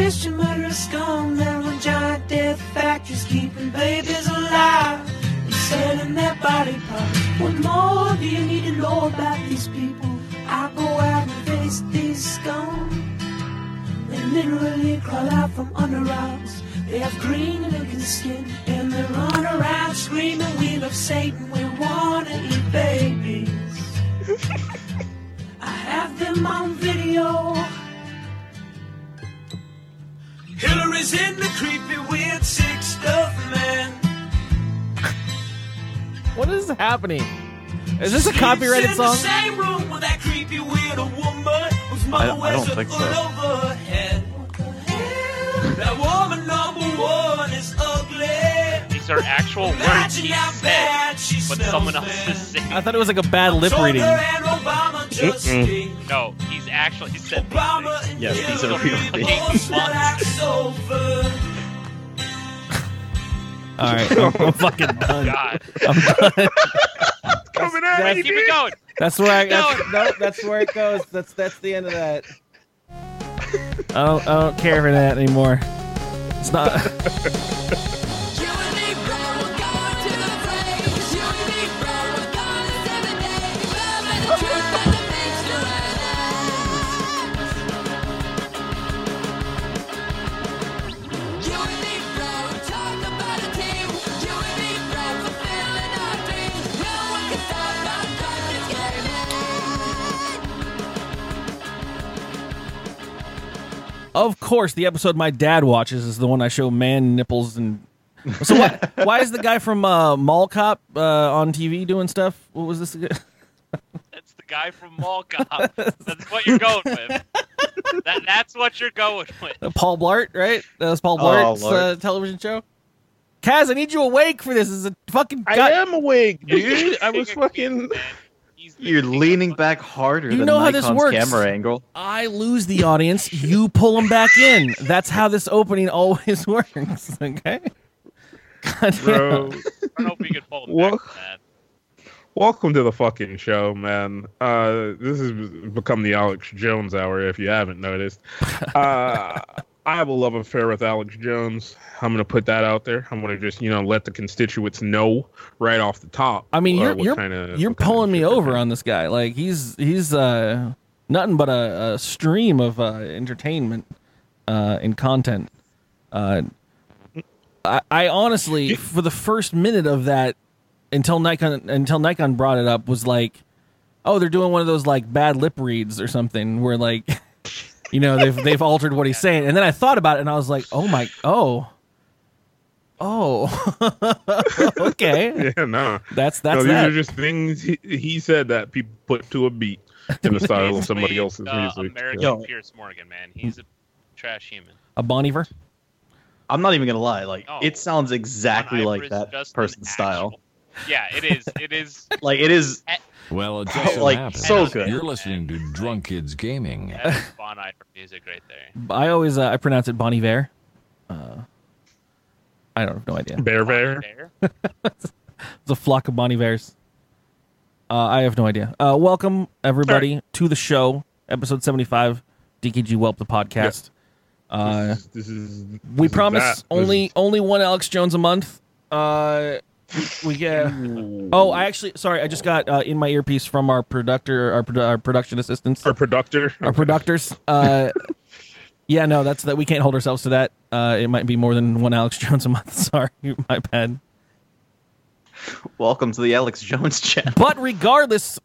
Christian murderous scum. There are on giant death factories keeping babies alive and selling their body parts. What more do you need to know about these people? I go out and face these scum. They literally crawl out from under rocks. They have green looking skin and they run around screaming, We love Satan, we wanna eat babies. I have them on video. Hillary's in the creepy, weird, sick stuff, man. What is happening? Is this a copyrighted in song? The same room with that creepy, weird woman whose mother I don't- I don't a think so. over her head. What the hell? That woman number one is ugly. These are actual words he said, but someone else is saying. I thought it was like a bad lip reading. her and Obama just stink. No, he's actually he said these things. Yes, these are Hillary real things. both smell like sulfur. All right, I'm, I'm fucking done. God, I'm done. Coming at That's- me, keep it going. That's where I. That's, No. no, that's where it goes. That's that's the end of that. I don't I don't care for that anymore. It's not. Of course, the episode my dad watches is the one I show man nipples and. So why, why is the guy from uh, Mall Cop uh, on TV doing stuff? What was this? again? That's the guy from Mall Cop. That's what you're going with. That, that's what you're going with. Uh, Paul Blart, right? That was Paul Oh, Blart's Lord. uh, television show. Kaz, I need you awake for this. This is a fucking. I am awake, dude. I was king of fucking. You're leaning back harder You than know how this works. camera angle. I lose the audience. You pull them back in. That's how this opening always works. Okay. God. Bro, I don't know if we could pull him Well- back from welcome to the fucking show, man. Uh, this has become the Alex Jones hour, if you haven't noticed. Uh, I have a love affair with Alex Jones. I'm gonna put that out there. I'm gonna just, you know, let the constituents know right off the top. I mean, you're you're kinda- you're pulling me over on this guy. Like he's he's uh nothing but a, a stream of uh, entertainment uh, and content. Uh, I, I honestly, for the first minute of that, until Nikon until Nikon brought it up, was like, oh, they're doing one of those like bad lip reads or something, where like, you know, they've they've altered what he's saying, and then I thought about it, and I was like, oh my, oh. Oh, okay. Yeah, no. That's no, that's these that. are just things he, he said that people put to a beat in the style of somebody else's uh, music. American Yo. Piers Morgan, man. He's a trash human. a Bon Iver. I'm not even gonna lie. Like No. it sounds exactly like that just an person's style. Yeah, it is. It is. Like it is Well, it just so like happens so good. you're listening to Drunk Kids Gaming. That is Bon Iver music right there. I always uh, I pronounce it Bon Iver. Uh, I don't have no idea. Bear Bon Bear. Iver. It's a flock of Bon Ivers. Uh, I have no idea. Uh, welcome everybody to the show, episode seventy-five, DKG Whelp the podcast. Uh, This is- this is we this is promise that. Only is- only one Alex Jones a month. Uh, we get. Oh, I actually sorry. I just got uh, in my earpiece from our producer, our, produ- our production assistants. our producer. our productors. Uh, yeah, no, that's that. We can't hold ourselves to that. Uh, it might be more than one Alex Jones a month. Sorry, my bad. welcome to the Alex Jones channel. But regardless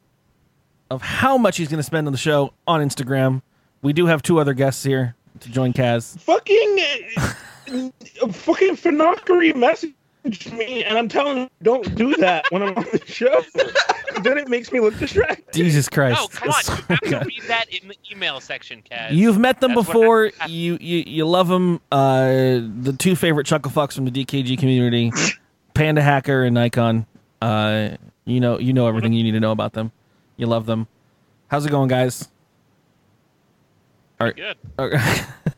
of how much he's going to spend on the show on Instagram, we do have two other guests here to join Kaz. fucking uh, fucking Finockery messaged me, and I'm telling him don't do that when I'm on the show. then it makes me look distracted. Jesus Christ! No, come on. You have to read that in the email section, Kaz. You've met them That's before. You, you you love them. Uh, the two favorite chuckle fucks from the DKG community, Panda Hacker and Nikon. Uh, you know you know everything you need to know about them. You love them. How's it going, guys? Are, Good. are,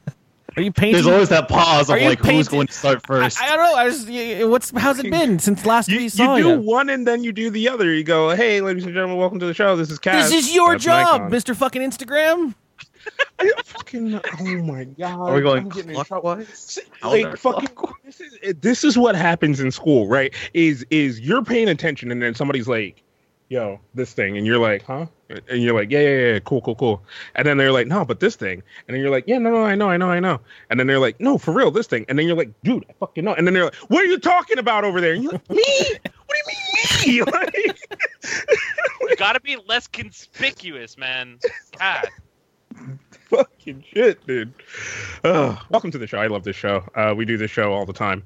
are you painting? There's always that pause Are of you like who's going to start first. I don't know. I just y- what's how's it been since last You, we you saw do you? one and then you do the other. You go, hey, ladies and gentlemen, welcome to the show. This is Kaz. This is your That's job, Mister Fucking Instagram. I fucking oh my god. Are we going I'm getting in trouble. clockwise? Like fucking this is this is what happens in school, right? Is is you're paying attention and then somebody's like, "Yo, this thing," and you're like, "Huh?" And you're like, "Yeah, yeah, yeah, cool, cool, cool." And then they're like, "No, but this thing," and then you're like, "Yeah, no, no, I know, I know, I know." And then they're like, "No, for real, this thing," and then you're like, "Dude, I fucking know." And then they're like, "What are you talking about over there?" And you're like, "Me? What do you mean me?" Like, You gotta be less conspicuous, man. God. fucking shit, dude. Uh, welcome to the show. I love this show. Uh, we do this show all the time.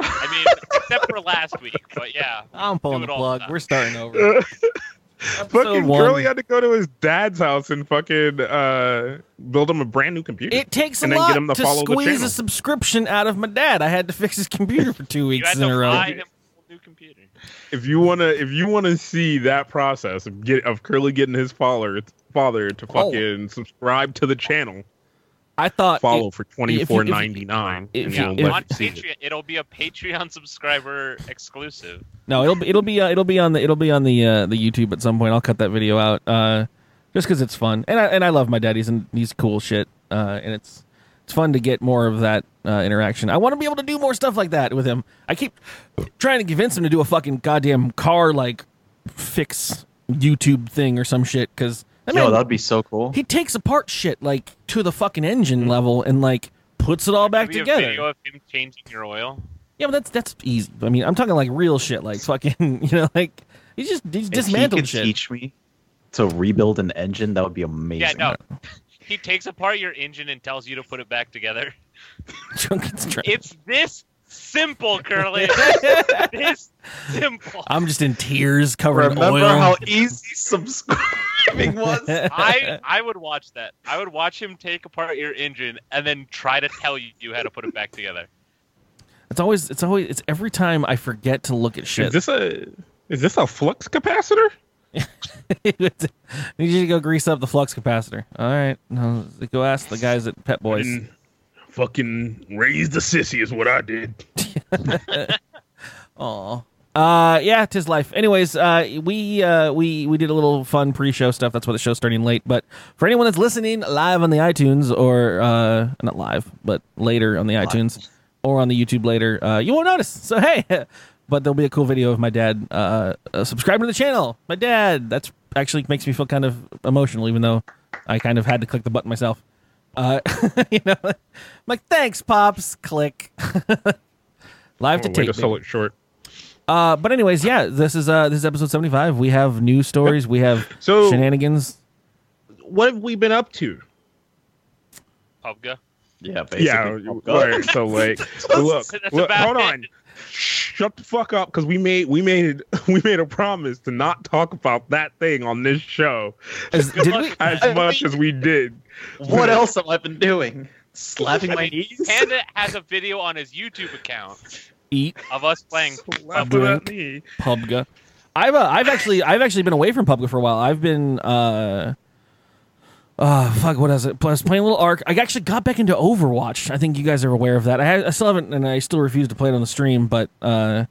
I mean, except for last week, but yeah. I'm pulling the it all the plug. We're starting over. Fucking one. Curly had to go to his dad's house and fucking uh, build him a brand new computer. It takes a And then lot get him to to follow the squeeze channel. a subscription out of my dad. I had to fix his computer for two You weeks had in to a row. buy him new computer. if you wanna, if you wanna see that process of get of Curly getting his father father to Oh. fucking subscribe to the channel, I thought follow it- for if you- twenty if four you- ninety nine, if and you- if- let On it. Patreon, it'll be a Patreon subscriber exclusive. no, it'll be it'll be uh, it'll be on the it'll be on the uh, the YouTube at some point. I'll cut that video out uh, just because it's fun and I and I love my dad. and he's cool shit uh, and it's it's fun to get more of that uh, interaction. I want to be able to do more stuff like that with him. I keep trying to convince him to do a fucking goddamn car like fix YouTube thing or some shit because I Yo, that'd be so cool. he takes apart shit like to the fucking engine level and like puts it all back Maybe together. A video of him changing your oil. Yeah, but that's that's easy. I mean, I'm talking like real shit, like fucking, you know, like he just he's If he could shit. teach me to rebuild an engine, that would be amazing. Yeah, no. He takes apart your engine and tells you to put it back together. Drunken's It's this simple, Curly. It's this simple. I'm just in tears, covered in Remember oil. how easy subscribing was? I I would watch that. I would watch him take apart your engine and then try to tell you how to put it back together. it's always it's always it's every time I forget to look at shit. Is shit. this a is this a flux capacitor? you need you to go grease up the flux capacitor. All right, no, go ask the guys at Pep Boys. Mm. Fucking raise the sissy is what I did. Aw. Uh, yeah, tis life. Anyways, uh, we uh, we we did a little fun pre-show stuff. That's why the show's starting late. But for anyone that's listening live on the iTunes or uh, not live, but later on the iTunes or on the YouTube later, uh, you won't notice. So hey, but there'll be a cool video of my dad uh, uh, subscribing to the channel. My dad. That's actually makes me feel kind of emotional, even though I kind of had to click the button myself. Uh, you know, I'm like thanks, pops. Click. live to Oh, way tape. to sell it short. Uh, but anyways, yeah, this is uh this is episode seventy five. We have news stories. We have So- shenanigans. What have we been up to? Pubga. Yeah, basically. Yeah, Oh, right, so like, look, look hold on. Shut the fuck up, because we made we made we made a promise to not talk about that thing on this show Is- did we? as I much mean- as we did. What else have I been doing? Slapping my knees? Panda has a video on his YouTube account Eat of us playing. Laughing at me. PUBG. I've uh, I've actually I've actually been away from PUBG for a while. I've been uh uh fuck what is it? Was playing a little ARK. I actually got back into Overwatch. I think you guys are aware of that. I, I still haven't and I still refuse to play it on the stream, but uh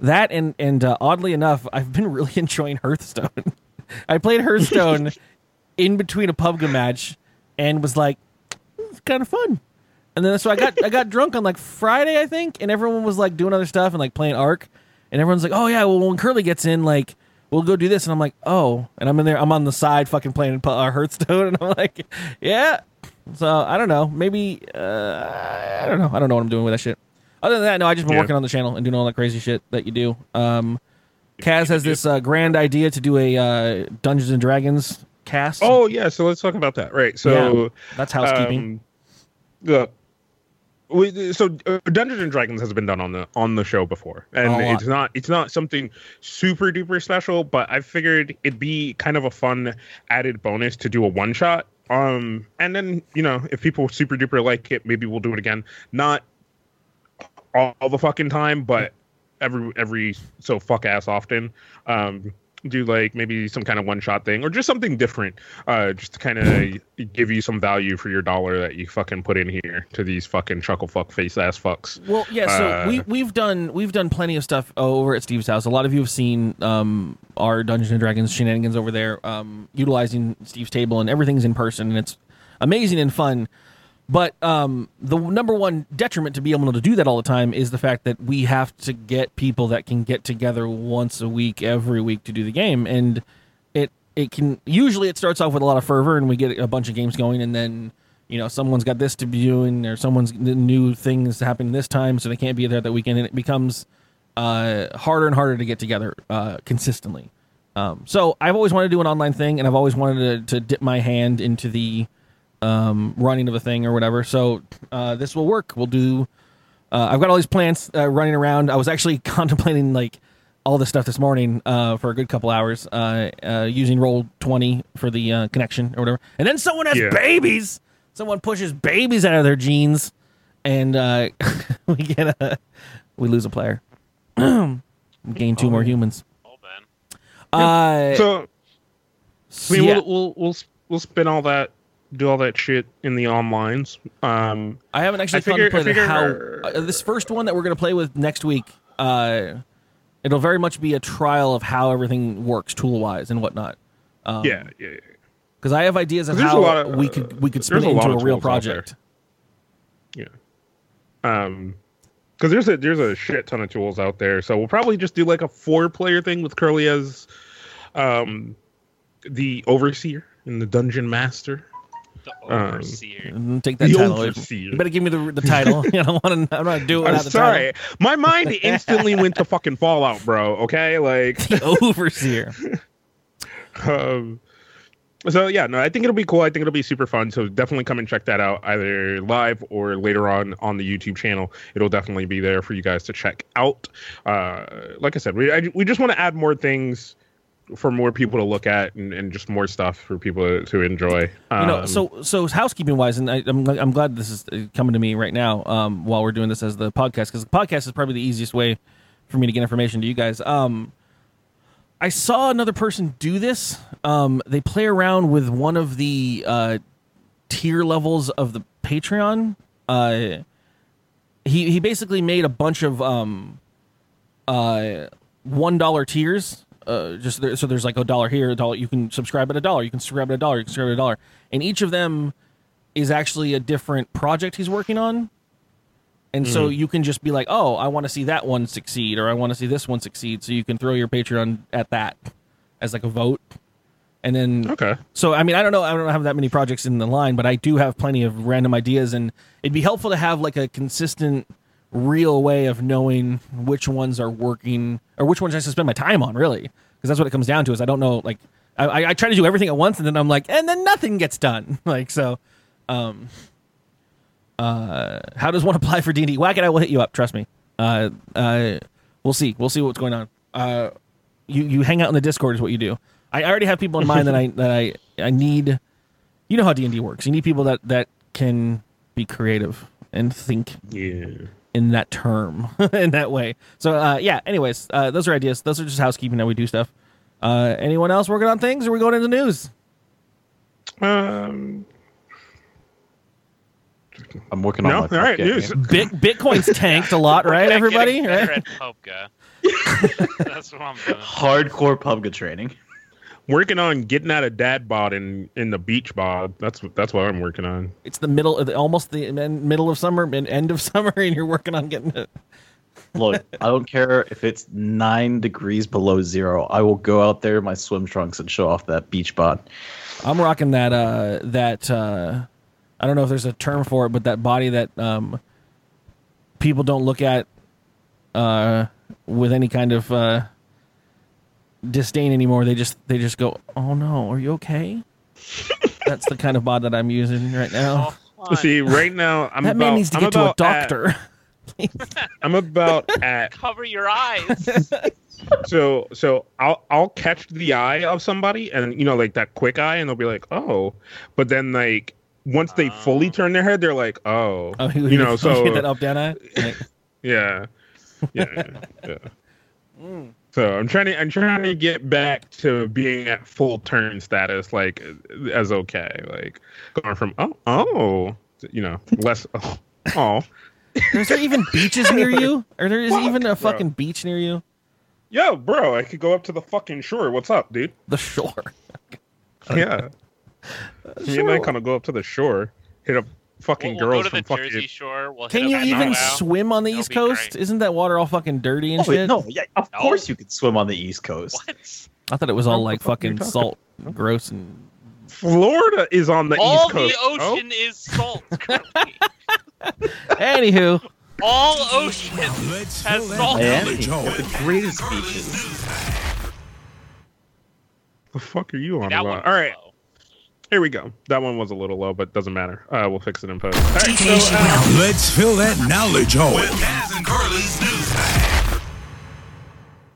that and and uh, oddly enough, I've been really enjoying Hearthstone. I played Hearthstone in between a PUBG match and was like it's kind of fun. And then so I got I got drunk on like Friday, I think, and everyone was like doing other stuff and like playing ARK. and everyone's like, "Oh yeah, well when Curly gets in, like we'll go do this," and I'm like, "Oh," and I'm in there, I'm on the side, fucking playing uh, Hearthstone, and I'm like, "Yeah." So I don't know, maybe uh, I don't know, I don't know what I'm doing with that shit. Other than that, no, I just been Yeah. working on the channel and doing all that crazy shit that you do. Um, Kaz has this uh, grand idea to do a uh, Dungeons and Dragons cast. Oh yeah, so let's talk about that. Right. So that's housekeeping. um, the we, so uh, Dungeons and Dragons has been done on the on the show before, and A it's not it's not something super duper special, but I figured it'd be kind of a fun added bonus to do a one shot. Um, and then you know if people super duper like it, maybe we'll do it again. Not all, all the fucking time, but every every so fuck ass often. Um, do like maybe some kind of one shot thing or just something different, uh, just to kind of give you some value for your dollar that you fucking put in here to these fucking chuckle fuck face ass fucks. Well, yeah. So Uh, we we've done we've done plenty of stuff over at Steve's house. A lot of you have seen um, our Dungeons and Dragons shenanigans over there, um, utilizing Steve's table, and everything's in person, and it's amazing and fun. But um, the number one detriment to be able to do that all the time is the fact that we have to get people that can get together once a week, every week to do the game, and it it can usually it starts off with a lot of fervor, and we get a bunch of games going, and then you know someone's got this to be doing, or someone's new things happening this time, so they can't be there that weekend, and it becomes uh, harder and harder to get together uh, consistently. Um, so I've always wanted to do an online thing, and I've always wanted to, to dip my hand into the um, running of a thing or whatever. So uh, this will work. We'll do. Uh, I've got all these plants uh, running around. I was actually contemplating like all this stuff this morning uh, for a good couple hours, uh, uh, using roll twenty for the uh, connection or whatever. And then someone has Yeah. babies. Someone pushes babies out of their jeans, and uh, we get a we lose a player. gain two more humans. Oh man. Uh, So I mean, yeah. we'll, we'll we'll we'll spin all that, do all that shit in the onlines. Um, I haven't actually I figure- contemplated figure- how uh, this first one that we're going to play with next week. Uh, it'll very much be a trial of how everything works tool wise and whatnot. Um, yeah, yeah, yeah. because I have ideas of a how of, we uh, could we could spin it a into a of real project. Yeah. Um, because there's a there's a shit ton of tools out there. So we'll probably just do like a four player thing with Curly as, um, the overseer and the dungeon master. The Um, overseer. Mm, Take that The title. overseer. You better give me the the title. I don't want to. I'm not doing it I'm without the sorry, my mind instantly went to fucking Fallout, bro. Okay, like. title. Overseer. um, so yeah, no, I think it'll be cool. I think it'll be super fun. So definitely come and check that out either live or later on on the YouTube channel. It'll definitely be there for you guys to check out. Uh, like I said, we I, we just want to add more things for more people to look at and, and just more stuff for people to, to enjoy. Um, you know, so so housekeeping wise, and I, I'm I'm glad this is coming to me right now um, while we're doing this as the podcast because the podcast is probably the easiest way for me to get information to you guys. Um, I saw another person do this. Um, they play around with one of the uh, tier levels of the Patreon. Uh, he he basically made a bunch of um, uh, one dollar tiers. Uh, just there, so there's like a dollar here, a dollar. You can subscribe at a dollar. You can subscribe at a dollar. You can subscribe at a dollar, and each of them is actually a different project he's working on. And so you can just be like, oh, I want to see that one succeed, or I want to see this one succeed. So you can throw your Patreon at that as like a vote, and then okay, so I mean, I don't know, I don't have that many projects in the line, but I do have plenty of random ideas, and it'd be helpful to have like a consistent, real way of knowing which ones are working or which ones I should spend my time on, really, because that's what it comes down to. Is I don't know, like, I- I, I try to do everything at once, and then I'm like, and then nothing gets done, like so. Um, uh, how does one apply for D and D? Whack it, I will hit you up. Trust me. Uh, uh, we'll see. We'll see what's going on. Uh, you you hang out in the Discord is what you do. I already have people in mind that I that I I need. You know how D and D works. You need people that that can be creative and think yeah. In that term in that way. So uh, yeah. Anyways, uh, those are ideas. Those are just housekeeping that we do stuff. Uh, anyone else working on things? Or are we going into news? Um, I'm working on no, my all right, news. Bit Bitcoin's tanked a lot, right? Everybody, right? at Pubga. That's what I'm doing. Hardcore PUBG training. Working on getting out of dad bod in in the beach bod. That's that's what I'm working on. It's the middle, of the, almost the en- middle of summer, and end of summer, and you're working on getting it. Look, I don't care if it's nine degrees below zero. I will go out there in my swim trunks and show off that beach bod. I'm rocking that. Uh, that uh, I don't know if there's a term for it, but that body that um, people don't look at uh, with any kind of uh, disdain anymore. They just they just go, "Oh no, are you okay?" That's the kind of bod that I'm using right now. Oh. See, right now I'm that about, man needs to I'm get to a about at- doctor. I'm about at Cover your eyes. so so I'll I'll catch the eye of somebody and you know like that quick eye and they'll be like oh but then like once they fully Oh. turn their head they're like oh, oh, you know so get that up down eye. Eh? Like, yeah yeah yeah mm. So I'm trying to I'm trying to get back to being at full turn status, like as okay, like going from oh oh, you know, less oh, oh. Is there even beaches near you? Or there is Fuck, even a bro. fucking beach near you? yo, bro, I could go up to the fucking shore. What's up, dude? The shore. Yeah, me and I kind of go up to the shore, hit up fucking We'll, we'll girls go to the from Jersey fucking. Shore. We'll Can you even Wow. swim on the It'll East Coast? great. Isn't that water all fucking dirty and Oh, wait, shit? no, yeah, of No. course you could swim on the East Coast. What? I thought it was all like the fuck are you fucking talking- salt, gross, and Florida is on the All east coast. All the Oh, ocean is salt. Kirby. anywho. All ocean Let's has salt. Miami, knowledge the greatest beaches. the fuck are you on That about? All right, low. Here we go. That one was a little low, but doesn't matter. Uh, we'll fix it in post. All right, so, uh, Let's fill that knowledge hole. With Kaz and Carlin's news.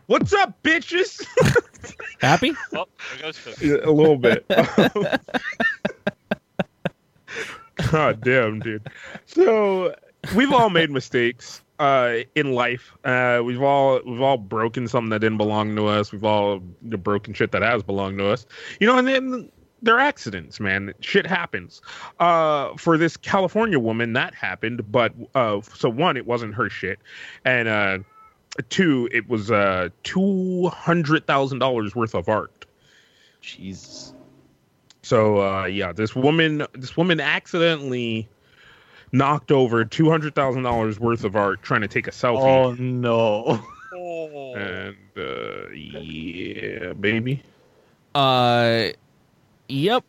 what's up, bitches? Happy? Well, goes Cook. A little bit. God damn, dude. So we've all made mistakes uh, in life. Uh, we've all we've all broken something that didn't belong to us. We've all broken shit that has belonged to us. You know, and then they're accidents, man. Shit happens. Uh, for this California woman, that happened. But uh, so one, it wasn't her shit, and uh, two, it was uh, two hundred thousand dollars worth of art. Jesus. So uh, yeah, this woman, this woman accidentally knocked over two hundred thousand dollars worth of art trying to take a selfie, Oh no. Oh. and uh, yeah, baby. Uh, yep.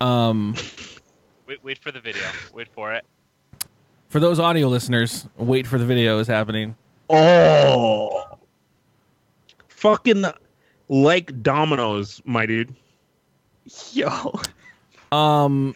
Um, Wait, wait for the video. Wait for it. for those audio listeners, wait for the video is happening. Oh. Fucking like dominoes, my dude. Yo. Um,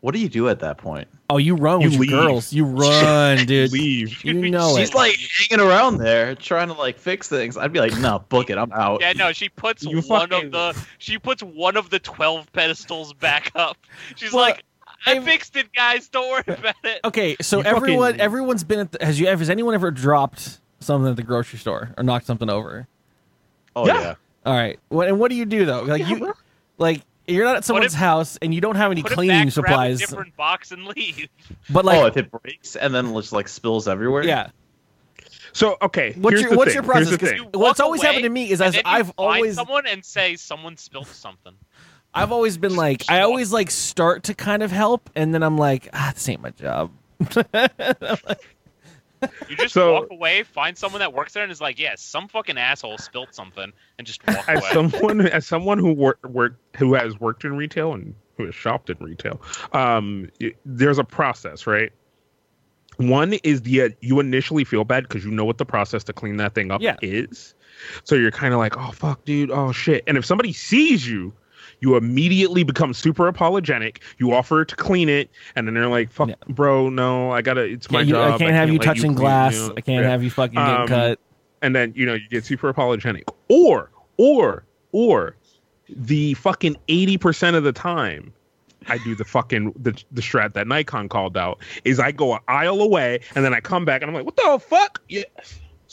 What do you do at that point? Oh, you run You with your girls. You run, dude. Leave. You know She's it. like hanging around there trying to like fix things. I'd be like, no, book it. I'm out. Yeah, no, she puts You one fucking- of the she puts one of the twelve pedestals back up. She's Well, like, I I've- fixed it, guys. Don't worry about it. Okay, so You fucking- everyone, everyone's been at. The, has you? Has anyone ever dropped something at the grocery store or knocked something over? Oh Yeah. yeah. All right. What and what do you do though? Like you, like you're not at someone's it- house and you don't have any Put cleaning back, supplies, grab a different box, and leave. but like, oh, if it breaks and then just like spills everywhere. yeah. So okay, What's here's your the What's thing. your Here's process? the 'Cause thing. You what's always happened to me is as I've find always someone and say someone spilled something. I've always been like I always like start to kind of help and then I'm like ah this ain't my job. You just So- walk away, find someone that works there, and is like, "Yeah, some fucking asshole spilled something," and just walk as away. someone as someone who work, work who has worked in retail and who has shopped in retail um y- there's a process right one is the uh, you initially feel bad because you know what the process to clean that thing up Yeah. is so you're kind of like oh fuck dude oh shit and if somebody sees you you immediately become super apologetic you offer to clean it and then they're like fuck Yeah. bro no i gotta it's my you- job I can't have you touching clean, glass. you? I can't Yeah have you fucking getting Um, cut. and then you know you get super apologetic or or or the fucking 80% of the time i do the fucking the, the strat that nikon called out is i go an aisle away and then i come back and i'm like what the fuck yeah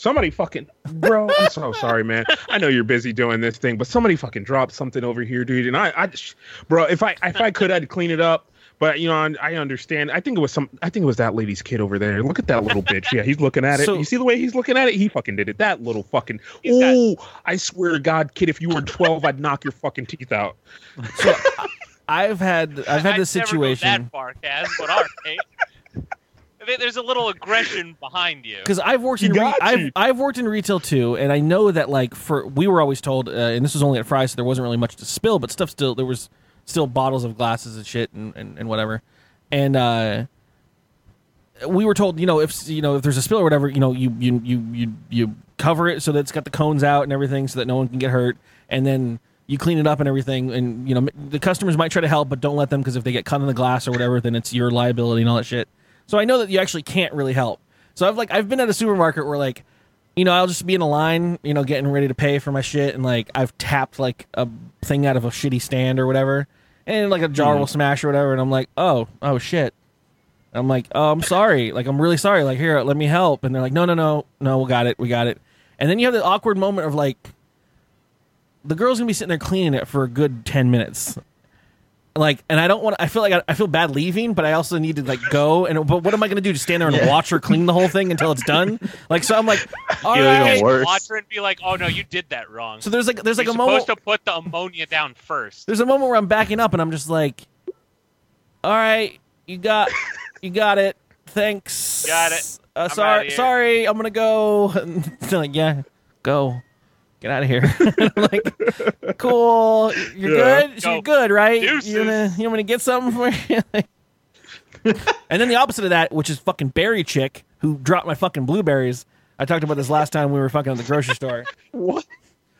somebody fucking bro i'm so sorry man i know you're busy doing this thing but somebody fucking dropped something over here dude and i i just bro if i if i could i'd clean it up but you know, I, I understand. I think it was some. I think it was that lady's kid over there. Look at that little bitch. Yeah, he's looking at it. So- you see the way he's looking at it? He fucking did it. That little fucking. Oh, I swear to God, kid, if you were twelve, I'd knock your fucking teeth out. I've had I've had I'd this never go situation that far, Kaz, but all right. There- There's a little aggression behind you. because I've worked in re- I've. I've worked in retail too, and I know that like for we were always told, uh, and this was only at Fry's, so there wasn't really much to spill, but stuff still there was still bottles of glasses and shit and, and, and whatever, and uh, we were told you know if you know if there's a spill or whatever, you know you you you you you cover it so that it's got the cones out and everything so that no one can get hurt, and then you clean it up and everything, and you know the customers might try to help, but don't let them because if they get cut in the glass or whatever, then it's your liability and all that shit. So I know that you actually can't really help. So I've like I've been at a supermarket where like, you know, I'll just be in a line, you know, getting ready to pay for my shit, and like I've tapped like a thing out of a shitty stand or whatever, and like a jar will hmm. smash or whatever, and I'm like, oh, oh shit, I'm like, oh, I'm sorry. Like, I'm really sorry. Like, here, let me help. And they're like, no, no, no, no, we got it, we got it. And then you have the awkward moment of like, the girl's gonna be sitting there cleaning it for a good ten minutes. Like, and I don't want. I feel like I, I feel bad leaving, but I also need to like go. And but what am I gonna do? Just stand there and watch her clean the whole thing until it's done? Like, so I'm like, all Feel even right. worse. Watch her and be like, "Oh no, you did that wrong." So there's like there's like You're a moment. supposed to put the ammonia down first. There's a moment where I'm backing up and I'm just like, all right, you got, you got it. Thanks. Got it. Uh, I'm sorry, sorry. I'm gonna go. And they're like, yeah, go. Get out of here. I'm like, cool. You're Yeah. good. So Go. you're good, right? Deuces. You gonna, you want me to get something for you? and then the opposite of that, which is fucking berry chick who dropped my fucking blueberries. I talked about this last time we were fucking at the grocery store. What?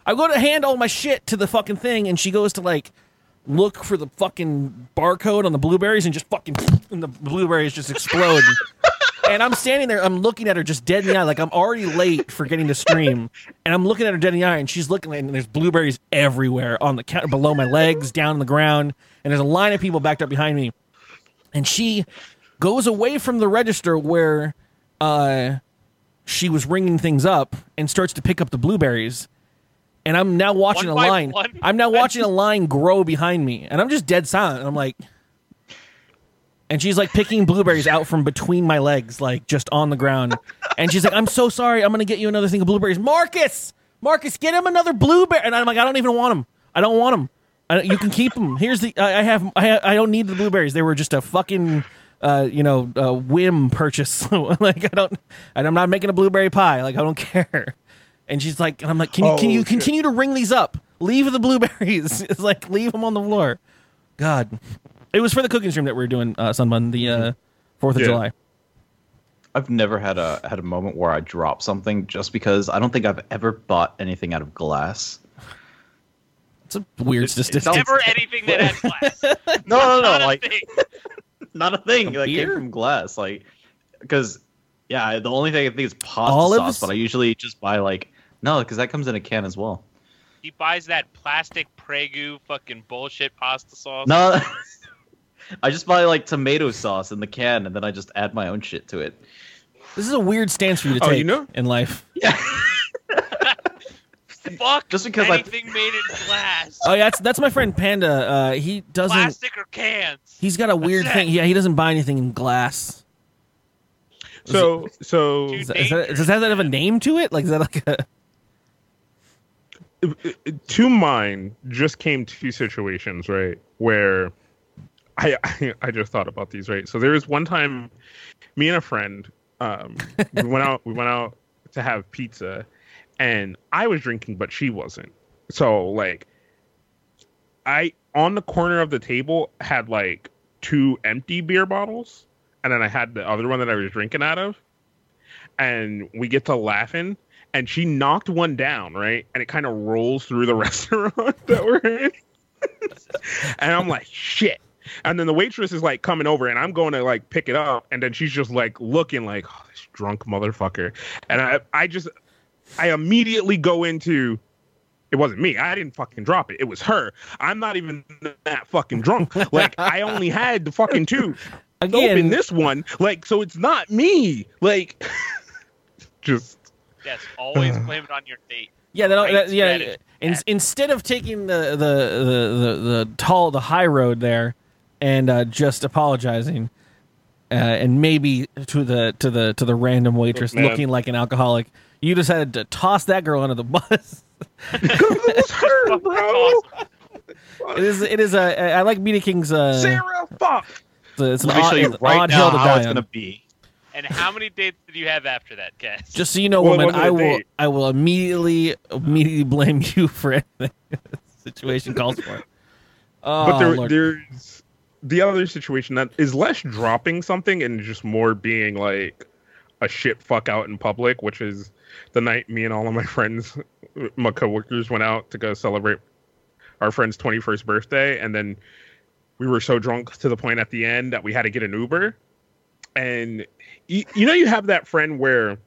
I go to hand all my shit to the fucking thing, and she goes to like look for the fucking barcode on the blueberries, and just fucking and the blueberries just explode. And I'm standing there, I'm looking at her just dead in the eye, like I'm already late for getting to stream, and I'm looking at her dead in the eye, and she's looking, and there's blueberries everywhere on the counter, below my legs, down on the ground, and there's a line of people backed up behind me, and she goes away from the register where uh she was ringing things up and starts to pick up the blueberries and I'm now watching One a line. one? I'm now watching a line grow behind me, and I'm just dead silent. And I'm like, and she's like picking blueberries out from between my legs, like just on the ground. And she's like, "I'm so sorry. I'm gonna get you another thing of blueberries, Marcus. Marcus, get him another blueberry." And I'm like, "I don't even want them. I don't want them. I, you can keep them. Here's the. I, I have. I, I don't need the blueberries. They were just a fucking." Uh, you know, uh, whim purchase. like I don't, and I'm not making a blueberry pie. Like I don't care. And she's like, and I'm like, can you can Oh, you shit. continue to ring these up? Leave the blueberries. It's like leave them on the floor. God, it was for the cooking stream that we are doing uh, Sunbun the uh, Fourth of Yeah. July. I've never had a had a moment where I drop something just because I don't think I've ever bought anything out of glass. It's a weird statistic. Never anything that had glass. No, no, Not no, a like thing. not a thing that beer? came from glass. Like, because yeah, the only thing I think is pasta Olives? sauce, but I usually just buy like no, because that comes in a can as well. He buys that plastic Prego fucking bullshit pasta sauce. No, I just buy like tomato sauce in the can, and then I just add my own shit to it. This is a weird stance for you to Oh, take you know- in life. Yeah. Fuck Just because I- anything made in glass. Oh yeah, that's that's my friend Panda. Uh, he doesn't. Plastic or cans. He's got a weird thing. Yeah, he doesn't buy anything in glass. So so Is that, is that, does that have a name to it? Like is that like a? to mine just came two situations right where I, I just thought about these right. So there was one time, me and a friend, um, we went out we went out to have pizza, and I was drinking, but she wasn't. So like, I on the corner of the table had like two empty beer bottles, and then I had the other one that I was drinking out of, and we get to laughing. And she knocked one down, right? And it kind of rolls through the restaurant that we're in. and I'm like, shit. And then the waitress is like coming over, and I'm going to like pick it up, and then she's just like looking like oh, this drunk motherfucker. And I, I just, I immediately go into, it wasn't me. I didn't fucking drop it. It was her. I'm not even that fucking drunk. Like I only had the fucking two. Again- open this one. Like so, it's not me. Like, just Yes, always blame it on your date. Yeah, that, Great that, yeah. In, instead of taking the, the the the the tall the high road there, and uh, just apologizing, uh, and maybe to the to the to the random waitress Man. looking like an alcoholic, you decided to toss that girl under the bus. it was her, bro. it is it is a I like Media King's. Uh, Sarah, fuck. It's an Let me odd, show you it's right odd now hill to how die it's on. gonna be. And how many dates did you have after that, Kaz? Just so you know, Well, woman, wasn't a I will date. I will immediately immediately blame you for anything the situation calls for. Oh, but there, Lord. there's the other situation that is less dropping something and just more being like a shit fuck out in public, which is the night me and all of my friends, my coworkers, went out to go celebrate our friend's 21st birthday, and then we were so drunk to the point at the end that we had to get an Uber. And you, you know, you have that friend where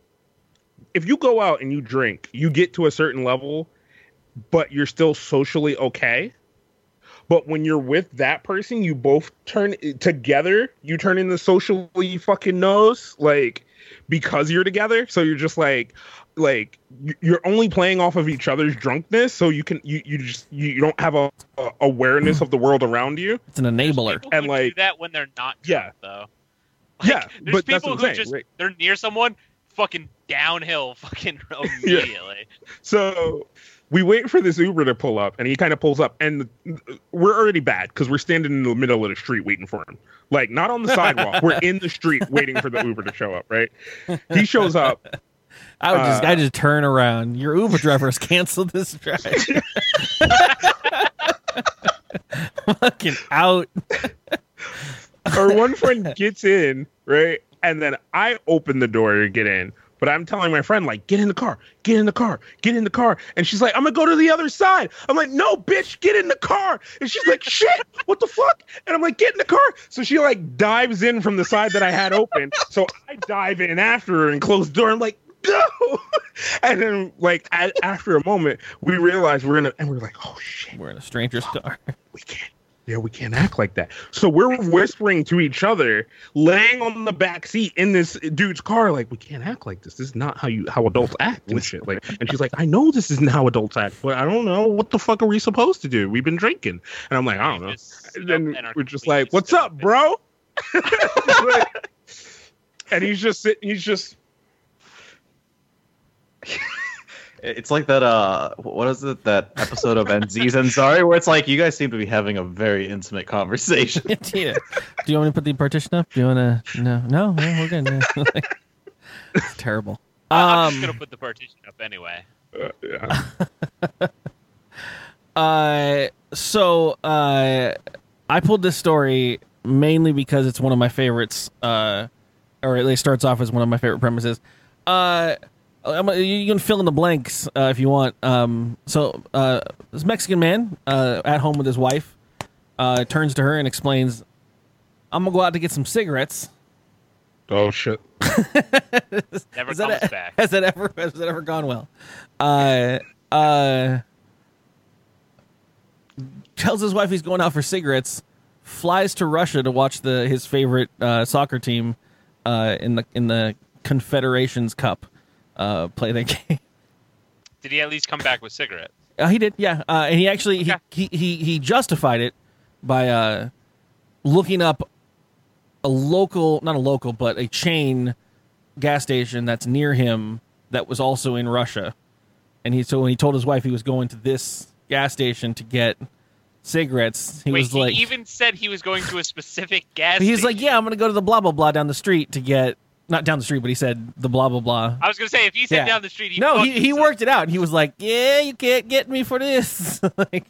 if you go out and you drink, you get to a certain level, but you're still socially okay. But when you're with that person, you both turn together. You turn into socially fucking nose, like because you're together. So you're just like, like you- you're only playing off of each other's drunkenness. So you can you you just you, you don't have a, a awareness of the world around you. It's an enabler. And, like- do that when they're not Yeah. drunk, though. yeah, There's but that's people what who saying. just right? they're near someone, fucking downhill, fucking immediately. So we wait for this Uber to pull up, and he kind of pulls up, and we're already bad because we're standing in the middle of the street waiting for him. Like not on the sidewalk, we're in the street waiting for the Uber to show up. Right? He shows up. I would just Uh, I just turn around. Your Uber driver has canceled this drive. Fucking out. Our one friend gets in, right, and then I open the door to get in. But I'm telling my friend, like, get in the car, get in the car, get in the car. And she's like, I'm gonna go to the other side. I'm like, no, bitch, get in the car. And she's like, shit, what the fuck? And I'm like, get in the car. So she like dives in from the side that I had open. So I dive in after her and close the door. I'm like, no. And then like a- after a moment, we realize we're in a and we're like, oh shit, We're in a stranger's oh, car. we can't. Yeah, we can't act like that. So we're whispering to each other, laying on the back seat in this dude's car, like we can't act like this. This is not how you how adults act and shit. Like, and she's like, I know this isn't how adults act, but I don't know what the fuck are we supposed to do? We've been drinking, and I'm like, I don't know. And then we're just like, what's up, bro? and he's just sitting. He's just It's like that. Uh, what is it? That episode of NZ's and Sorry, where it's like you guys seem to be having a very intimate conversation. yeah. Do you want me to put the partition up? Do you want to? No, no, no we're good. Yeah. Like, it's terrible. I'm Um, just gonna put the partition up anyway. uh, yeah. Uh, so uh, I pulled this story mainly because it's one of my favorites. Uh, or at least starts off as one of my favorite premises. Uh, I'm, you can fill in the blanks uh, if you want. Um, so uh, this Mexican man uh, at home with his wife uh, turns to her and explains, "I'm gonna go out to get some cigarettes." oh shit. Never Has comes that, back. has that ever has that ever gone well? Uh, uh, tells his wife he's going out for cigarettes. Flies to Russia to watch the his favorite uh, soccer team uh, in the in the Confederations Cup uh, play the game. Did he at least come back with cigarettes? Uh, he did, yeah. Uh, and he actually Okay. he, he he he justified it by uh, looking up a local, not a local, but a chain gas station that's near him that was also in Russia. And he so when he told his wife he was going to this gas station to get cigarettes, he Wait, was he like, even said he was going to a specific gas. he's like, yeah, I'm gonna go to the blah blah blah down the street to get not down the street, but he said the blah blah blah. I was gonna say if he said Yeah. down the street, he no, he, he worked it out. and He was like, "Yeah, you can't get me for this." like,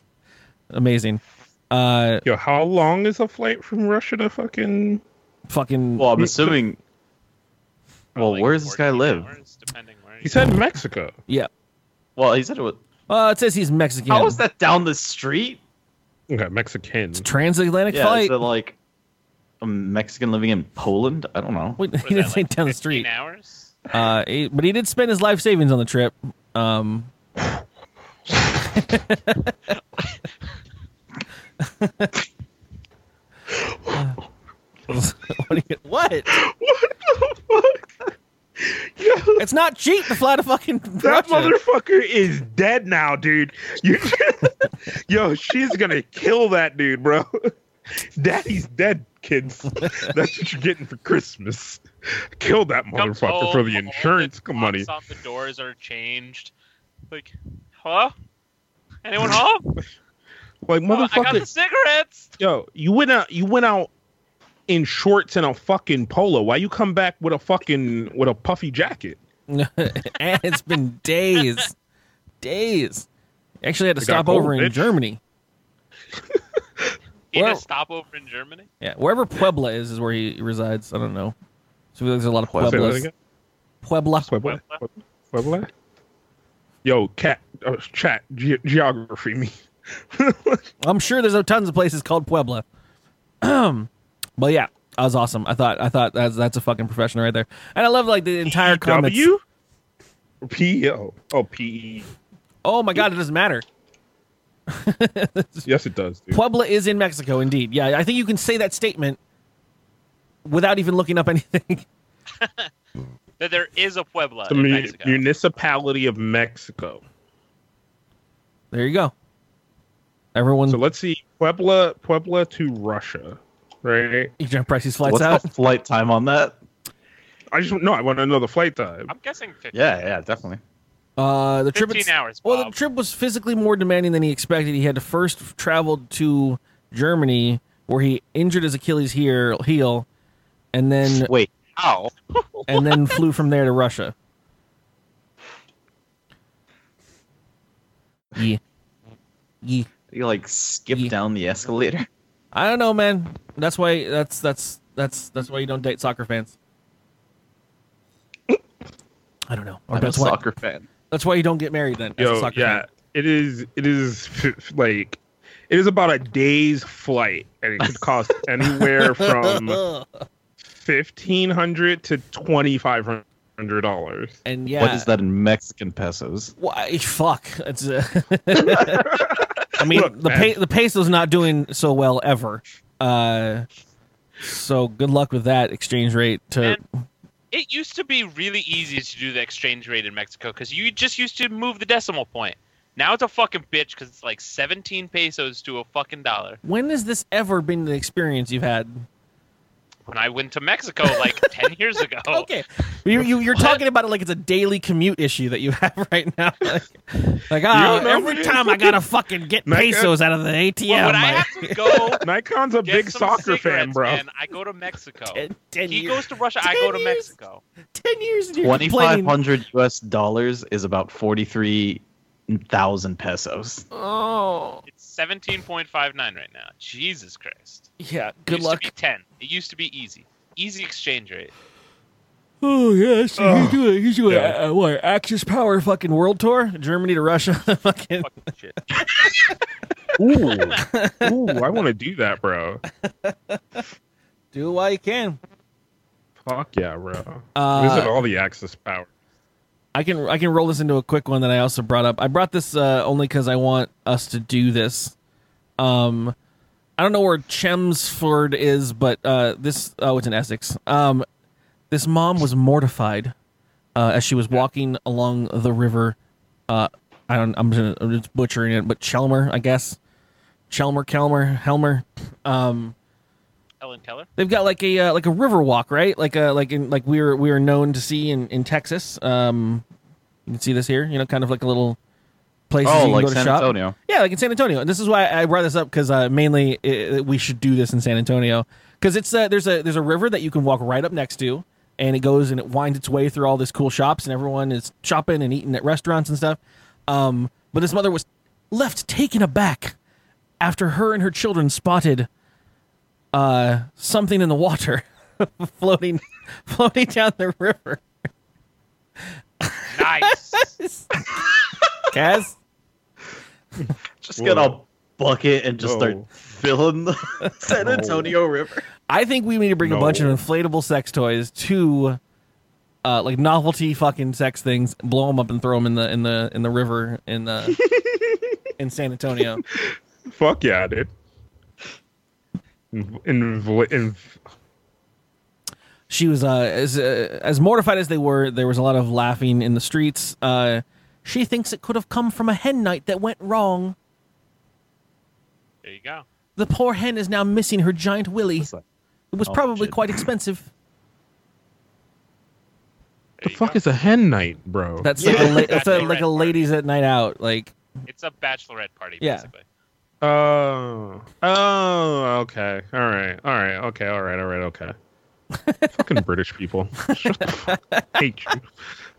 amazing. Uh, Yo, how long is a flight from Russia to fucking? fucking. Well, I'm assuming. Well, Like where does this guy live? hours, He said Mexico. yeah. Well, he said it was. Uh, it says he's Mexican. How is that down the street? Okay, Mexican. It's a transatlantic Yeah, flight. is it like a Mexican living in Poland? I don't know. Wait, he didn't say like down the 15 street. hours. Uh, he- but he did spend his life savings on the trip. Um, what? do you- what? Yo, It's not cheap to fly to fucking that Russia. motherfucker is dead now, dude. You, yo, she's gonna kill that dude, bro. Daddy's dead, kids. That's what you're getting for Christmas. Kill that Comes motherfucker for the insurance the money. locks on the doors are changed. Like, huh? Anyone home? Like Oh, I got motherfucker, the cigarettes. yo, you went out. You went out in shorts and a fucking polo. Why you come back with a fucking with a puffy jacket? and it's been days, days. Actually, had to They got stop cold, over in bitch. Germany. He had Well- to in Germany. Yeah, wherever Puebla is is where he resides. I don't know. So there's a lot of Puebla. Pueblas. again? Puebla. Puebla. Puebla. Yo, cat, uh, chat, ge- geography me. I'm sure there's tons of places called Puebla. but yeah, that was awesome. I thought I thought that's that's a fucking professional right there. And I love like the entire comments. W. P O. Oh, P E. Oh my god, it doesn't matter. yes, it does. Dude. Puebla is in Mexico, indeed. Yeah, I think you can say that statement without even looking up anything. That there is a Puebla The in mu- Mexico. municipality of Mexico. there you go. Everyone, So let's see, Puebla, Puebla to Russia, right? you trying to price flights What's out? the flight time on that? I just no, I want to know the flight time. I'm guessing 15. Yeah, yeah, definitely. Uh, the trip 15 it's- hours, Well, the trip was physically more demanding than he expected. He had to first travel to Germany, where he injured his Achilles heel, heel, and then Wait, how? and then flew from there to Russia. Yeah, yeah. You like skip Yeah. down the escalator? I don't know, man. That's why. That's that's that's that's why you don't date soccer fans. I don't know. Or I'm a that's why. soccer fan. That's why you don't get married then. as a Yo, soccer yeah, fan. it is. It is like it is about a day's flight, and it could cost anywhere from fifteen hundred to twenty five hundred dollars. And yeah, What is that in Mexican pesos? Why? Fuck. It's. Uh, I mean, Look, the man. pa- the peso's not doing so well ever. Uh, so good luck with that exchange rate. To Man. It used to be really easy to do the exchange rate in Mexico because you just used to move the decimal point. Now it's a fucking bitch because it's like 17 pesos to a fucking dollar. when has this ever been the experience you've had? When I went to Mexico like 10 years ago. Okay, you, you you're talking about it like it's a daily commute issue that you have right now. Like, like ah, every time I gotta fucking get Mecca- pesos out of the ATM. Well, when I my- have to go Nikon's a big soccer fan, bro. Man, I go to Mexico. ten, ten he years, goes to Russia, I 10 go to years. Mexico. ten years. and you're Twenty five complaining. hundred US dollars is about forty three thousand pesos. Oh, It's 17.59 right now. Jesus Christ. Yeah. It Good used luck. to be 10. It used to be easy. Easy exchange rate. Oh yeah, so he's doing he's doing Yeah. uh, what Axis Power fucking world tour, Germany to Russia, fucking. Fucking shit. Ooh, ooh, I want to do that, bro. Do it while you can. Fuck yeah, bro. Uh, Visit all the Axis power. I can I can roll this into a quick one that I also brought up. I brought this uh, only because I want us to do this. Um, I don't know where Chelmsford is, but uh, this oh, it's in Essex. Um, this mom was mortified uh, as she was walking along the river. Uh, I don't. I'm, gonna, I'm just butchering it, but Chelmer, I guess. Chelmer, Kelmer, Helmer. Um, Ellen Keller? They've got like a uh, like a river walk, right? Like a like in like we were we were known to see in in Texas. Um, you can see this here. You know, kind of like a little place Oh, you can like go to San shop. Antonio. Yeah, like in San Antonio. And this is why I brought this up because uh, mainly uh we should do this in San Antonio because it's uh, there's a there's a river that you can walk right up next to, and it goes and it winds its way through all this cool shops, and everyone is shopping and eating at restaurants and stuff. Um, but this mother was left taken aback after her and her children spotted uh, something in the water floating floating down the river. Nice. Kaz, Just get a bucket and just start filling the San Antonio River. I think we need to bring a bunch of inflatable sex toys to uh, like novelty fucking sex things, blow them up and throw them in the in the in the river in the in San Antonio. Fuck yeah, dude. In, in, in, She was uh, as uh, as mortified as they were. There was a lot of laughing in the streets. Uh, she thinks it could have come from a hen night that went wrong. There you go. The poor hen is now missing her giant willy. What's? It was Oh, probably shit. quite expensive. the There you fuck go. is a hen night, bro? That's like a la- that's a, like a party. ladies at night out. Like It's a bachelorette party, Yeah. basically. Oh, oh, okay, all right, all right, okay, all right, all right, okay. Fucking British people, Shut the fuck- hate you.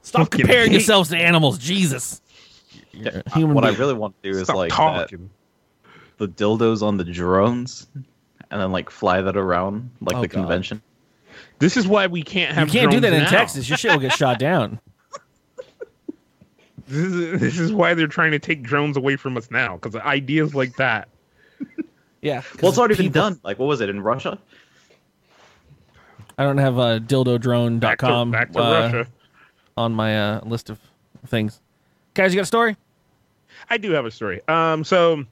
Stop Fucking comparing hate- yourselves to animals, Jesus. You're a human what I really want to do is Stop like that, the dildos on the drones, and then like fly that around like Oh, the God. convention. This is why we can't have. You can't do that drones in now. Texas. Your shit will get shot down. This is this is why they're trying to take drones away from us now because ideas like that. Yeah. Well, it's already been done. Like, what was it in Russia? I don't have uh, Back to, dildodrone.com back to uh, Russia. On my uh, list of things. Guys, you got a story? I do have a story. Um, so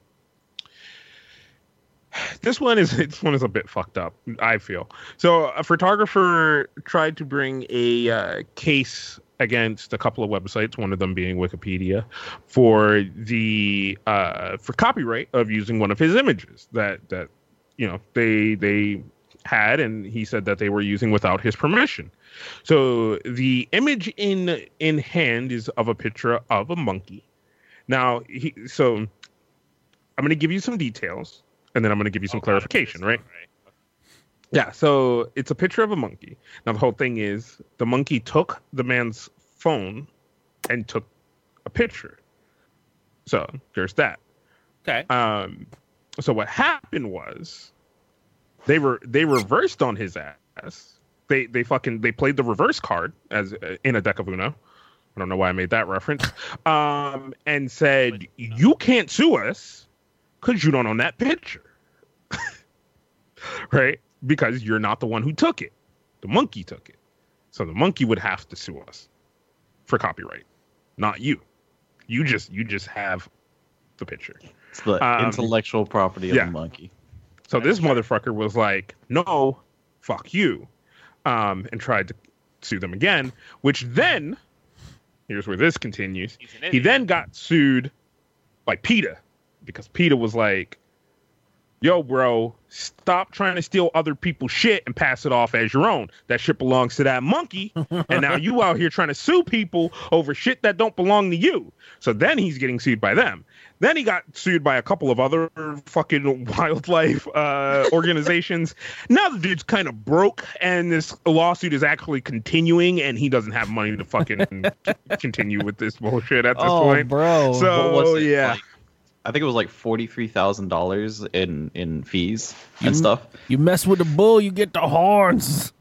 this one is this one is a bit fucked up. I feel so. A photographer tried to bring a uh, case against a couple of websites, one of them being Wikipedia, for the uh, for copyright of using one of his images that that you know they they had, and he said that they were using without his permission. So the image in in hand is of a picture of a monkey. Now, he, so I'm going to give you some details, and then I'm going to give you some Oh, clarification, right? one, Yeah, so it's a picture of a monkey. Now the whole thing is the monkey took the man's phone and took a picture. So there's that. Okay. Um so what happened was they were they reversed on his ass. They they fucking they played the reverse card as uh, in a deck of Uno. I don't know why I made that reference. Um and said you can't sue us cuz you don't own that picture. right? Because you're not the one who took it. The monkey took it. So the monkey would have to sue us for copyright, not you. You just you just have the picture. It's the Um, intellectual property of yeah. the monkey. So this motherfucker was like, "No, fuck you," um, and tried to sue them again. Which then, here's where this continues. He then got sued by PETA because PETA was like, "Yo, bro, stop trying to steal other people's shit and pass it off as your own. That shit belongs to that monkey, and now you out here trying to sue people over shit that don't belong to you." So then he's getting sued by them. Then he got sued by a couple of other fucking wildlife uh, organizations. now the dude's kind of broke, and this lawsuit is actually continuing, and he doesn't have money to fucking continue with this bullshit at this Oh, point. bro. So What was it? yeah, Like, I think it was like forty three thousand dollars in in fees and stuff. You mess with the bull, you get the horns.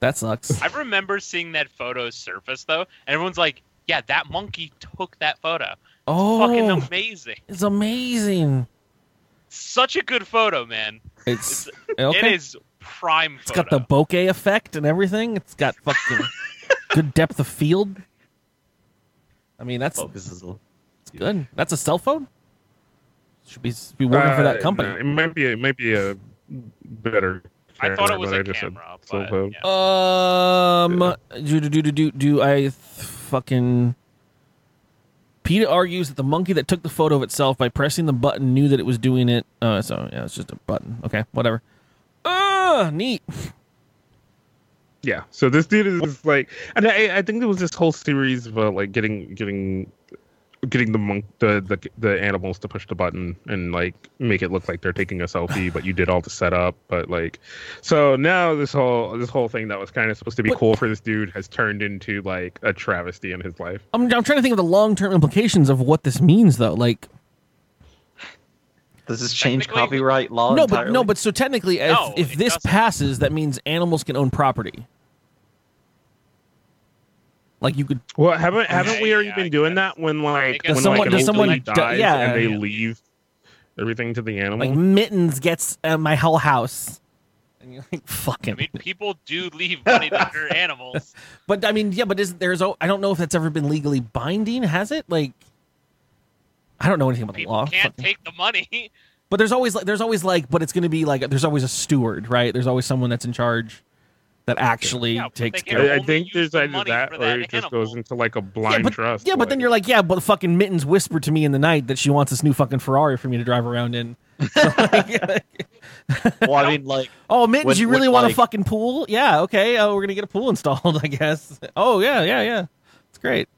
That sucks. I remember seeing that photo surface though, and everyone's like, "Yeah, that monkey took that photo. Oh, Fucking amazing! it's amazing. Such a good photo, man. It's it's okay. is prime. It's Photo. got the bokeh effect and everything. It's got fucking good depth of field. I mean, that's Focus is a- good. That's a cell phone. Should be be working for that Uh, company. no, It might be. It might be a better. I thought it camera, was but a I just said camera, cell but phone. Um, yeah. do do do do do do I th- fucking? PETA argues that the monkey that took the photo of itself by pressing the button knew that it was doing it. Uh, so yeah, it's just a button. Okay, whatever. Ah, neat. Yeah. So this dude is like, and I, I think there was this whole series about like getting getting getting the monk the, the the animals to push the button and like make it look like they're taking a selfie, but you did all the setup. But like, so now this whole this whole thing that was kind of supposed to be But- cool for this dude has turned into like a travesty in his life. I'm I'm trying to think of the long term implications of what this means, though. Like, Does this change copyright law? no, but no, but so technically, if No, if this doesn't. passes, that means animals can own property. Like you could, Well, haven't haven't we already yeah, been doing that when like Does when someone- like does someone lady di- dies yeah. and they Yeah. leave everything to the animal? like mittens gets uh, my whole house, and you're like fucking. I mean, people do leave money to their animals. But I mean, yeah, but is there's oh, I don't know if that's ever been legally binding. Has it? Like, I don't know anything about the People law. can't Fucking- take the money. But there's always like there's always like, but it's going to be like there's always a steward, right? There's always someone that's in charge that actually Yeah, takes care. of I, I think there's either that or that it just animal. goes into like a blind Yeah, but, trust. yeah, but then you're like, yeah, but fucking Mittens whispered to me in the night that she wants this new fucking Ferrari for me to drive around in. So, like, well, I mean, like, oh, Mittens, When- you really when, want a fucking pool? Yeah, okay. Oh, we're gonna get a pool installed, I guess. Oh yeah, yeah, yeah. It's great.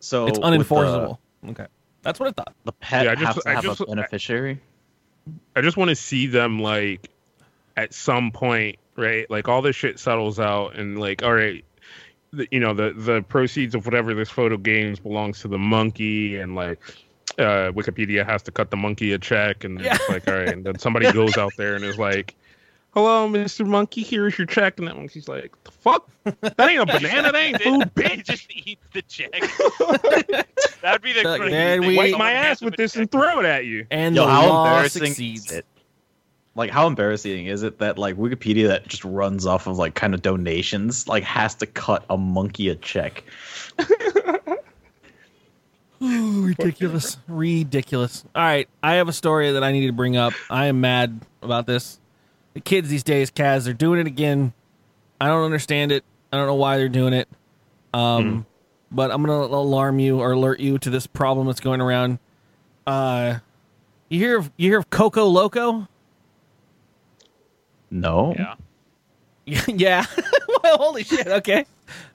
so it's with the- unenforceable. okay, that's what I thought. The, pet Yeah, I just- has to I have just- a beneficiary. I just want to see them like at some point, right? Like all this shit settles out, and like, all right, the, you know, the the proceeds of whatever this photo gains belongs to the monkey, and like. Uh, Wikipedia has to cut the monkey a check, and Yeah. it's like, all right, and then somebody goes out there and is like, "Hello, Mister Monkey, here's your check," and that monkey's like, "The fuck? That ain't a banana, that ain't food, They bitch." just eat the check. That'd be the Like, crazy man, thing. we- Wipe my ass them with this check. and throw it at you. And Yo, the how law embarrassing succeeds. it? Like, how embarrassing is it that like Wikipedia that just runs off of like kind of donations like has to cut a monkey a check? Ooh, ridiculous. Ridiculous. All right. I have a story that I need to bring up. I am mad about this. The kids these days, Kaz, they're doing it again. I don't understand it. I don't know why they're doing it. Um, but I'm gonna alarm you or alert you to this problem that's going around. Uh, you hear of you hear of Coco Loko? No. Yeah. yeah. well, holy shit. Okay.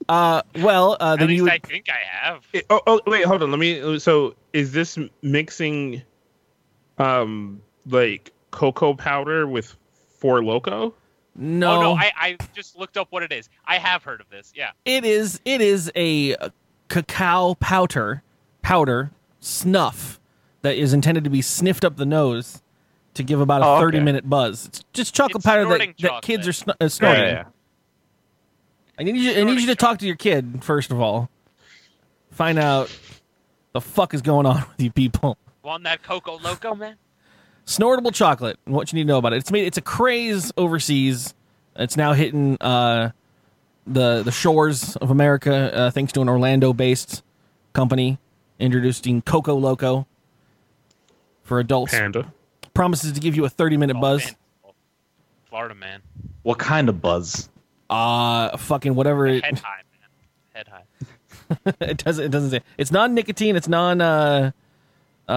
Uh, well, uh, At then least you would, I think I have. It- oh, oh, wait, hold on. Let me. So, is this mixing, um, like cocoa powder with Four Loco? no, Oh no, I, I just looked up what it is. I have heard of this. Yeah. it is it is a cacao powder powder snuff that is intended to be sniffed up the nose to give about a Oh, okay. 30 minute buzz. It's just chocolate It's powder that, snorting that kids are sn- uh, snorting. Yeah, yeah. I need you I need you to talk to your kid first of all. Find out the fuck is going on with you people. Want that Coco Loko, man? Snortable chocolate. What you need to know about it? It's made. It's a craze overseas. It's now hitting uh, the the shores of America uh, thanks to an Orlando-based company introducing Coco Loko for adults. Panda. Promises to give you a 30-minute Oh, buzz. man. Florida man. What kind of buzz? Uh, fucking whatever. It, Head high, man. Head high. it doesn't. It doesn't say. It's non-nicotine. It's non. Uh, uh,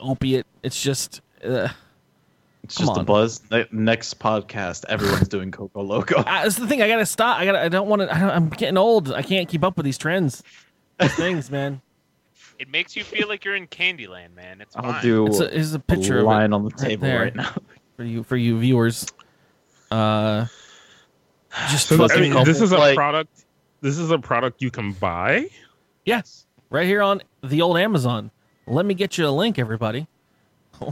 opiate. It's just. Uh, It's Come just a buzz. Ne- next podcast, everyone's doing Coco Loko. I, that's the thing. I gotta stop. I gotta. I don't want to. I'm getting old. I can't keep up with these trends. These things, man. It makes you feel like you're in Candyland, man. It's I'll fine. do It's a, it's a a picture line of on the right table there. right now. for you for you viewers. Uh, just So, fucking I mean, this is a like- product. This is a product you can buy. yes, right here on the old Amazon. Let me get you a link, everybody.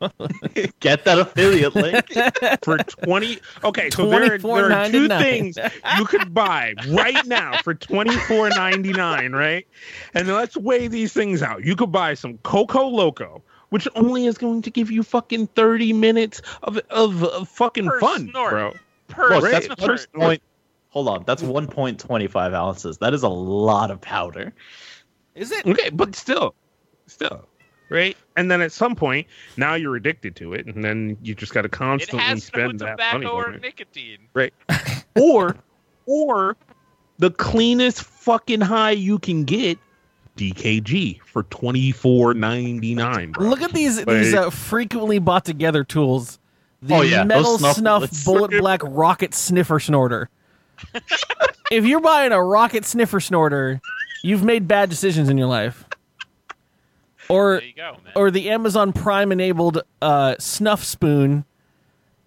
Get that affiliate link. for 20 okay so there, there are two things you could buy right now for 24.99 right and let's weigh these things out you could buy some coco loko which only is going to give you fucking 30 minutes of of, of fucking Per fun snort. bro Per Look, that's one point. Hold on, that's 1.25 ounces. That is a lot of powder. Is it? okay but still still right and then at some point now you're addicted to it and then you just got to constantly It constantly has no spend that money tobacco or on it. nicotine. or or the cleanest fucking high you can get DKG for twenty four ninety nine. Look at these these uh, frequently bought together tools. The Oh, yeah, those metal snuff snuff bullets. bullet black rocket sniffer snorter. if you're buying a rocket sniffer snorter, you've made bad decisions in your life. Or There you go, or the Amazon Prime enabled uh, snuff spoon,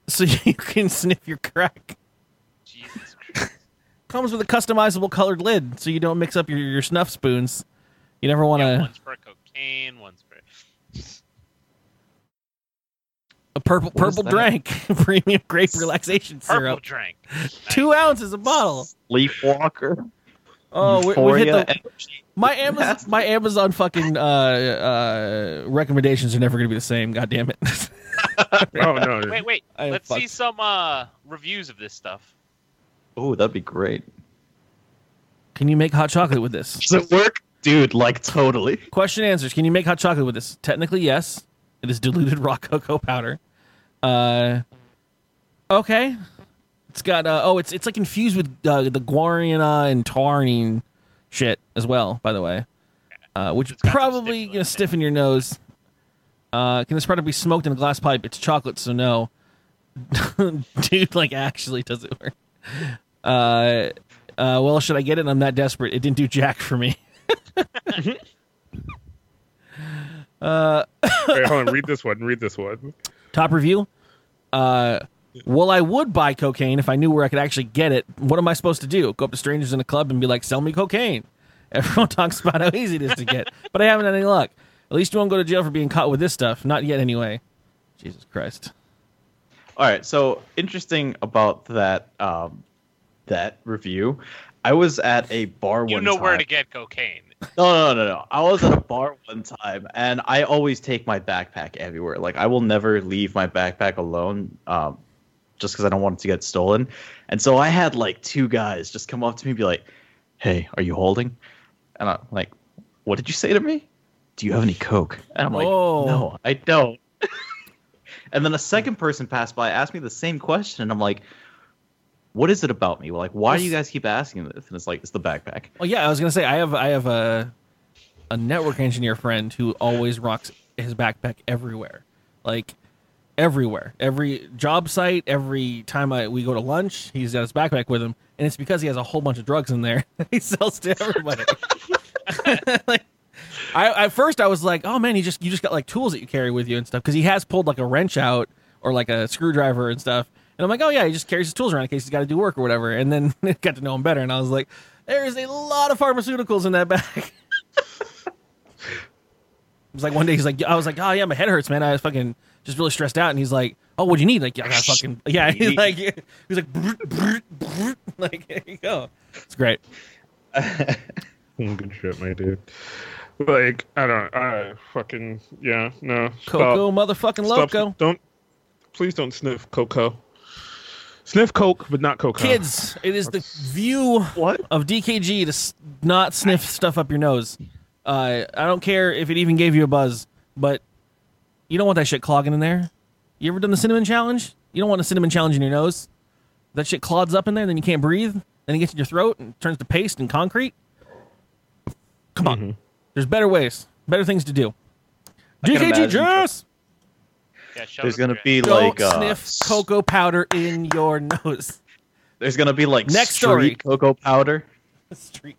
so you can sniff your crack. Jesus Christ. Comes with a customizable colored lid, so you don't mix up your, your snuff spoons. You never want Yeah, to one's for cocaine, one's for a purple What is purple that? drink premium grape relaxation purple syrup. drink. Two ounces a bottle. Sleepwalker. Oh, we, we hit the energy. My Amazon my Amazon fucking uh, uh, recommendations are never going to be the same. God damn it! Oh no! Wait, wait. I Let's see some uh reviews of this stuff. Oh, that'd be great. Can you make hot chocolate with this? Does it work? Dude, like totally. Question answers. Can you make hot chocolate with this? Technically, yes. It is diluted raw cocoa powder. Uh, okay. It's got uh, oh, it's it's like infused with uh, the guarana and taurine shit as well. By the way, uh, which It's got some probably gonna in stiffen your nose. Uh, can this product be smoked in a glass pipe? It's chocolate, so no. Dude, like actually, does it work? Uh, uh, well, should I get it? I'm that desperate. It didn't do jack for me. uh, Wait, hold on. Read this one. Read this one. top review. Uh, well, I would buy cocaine if I knew where I could actually get it. What am I supposed to do? Go up to strangers in a club and be like, "Sell me cocaine." Everyone talks about how easy it is to get, but I haven't had any luck. At least you won't go to jail for being caught with this stuff. Not yet, anyway. Jesus Christ. All right, so interesting about that um, that review. I was at a bar You one know time. where to get cocaine. No, no, no, no. I was at a bar one time, and I always take my backpack everywhere. Like I will never leave my backpack alone, um, just because I don't want it to get stolen. And so I had like two guys just come up to me and be like, "Hey, are you holding?" And I'm like, "What did you say to me? Do you have any coke?" And I'm like, Oh. "No, I don't." and then a second person passed by, asked me the same question, and I'm like, "What is it about me? Like, why do you guys keep asking this?" And it's like, "It's the backpack." Well, yeah, I was gonna say I have I have a a network engineer friend who always rocks his backpack everywhere, like everywhere, every job site, every time I we go to lunch, he's got his backpack with him, and it's because he has a whole bunch of drugs in there he sells to everybody. like, I at first I was like, oh man, he just you just got like tools that you carry with you and stuff because he has pulled like a wrench out or like a screwdriver and stuff. And I'm like, oh yeah, he just carries his tools around in case he's got to do work or whatever. And then got to know him better, and I was like, there's a lot of pharmaceuticals in that bag. It was like one day he's like, I was like, oh yeah, my head hurts, man. I was fucking just really stressed out, and he's like, oh, what'd you need? Like, I got fucking yeah. He's like, he's like, brr, brr, brr. like, here you go. It's great. Good shit, my dude. Like I don't. I fucking yeah. No. Coco, stop. motherfucking Stop. loco. Don't. Please don't sniff cocoa. Sniff coke, but not cocoa. Kids, it is the view What? of DKG to s- not sniff stuff up your nose. Uh, I don't care if it even gave you a buzz, but you don't want that shit clogging in there. You ever done the cinnamon challenge? You don't want a cinnamon challenge in your nose. That shit clogs up in there, then you can't breathe. Then it gets in your throat and turns to paste and concrete. Come on, Mm-hmm. there's better ways, better things to do. can DKG imagine- Jess, Yeah, There's gonna your- be don't like uh, sniff cocoa powder in your nose. There's gonna be like Next street story. cocoa powder. Street.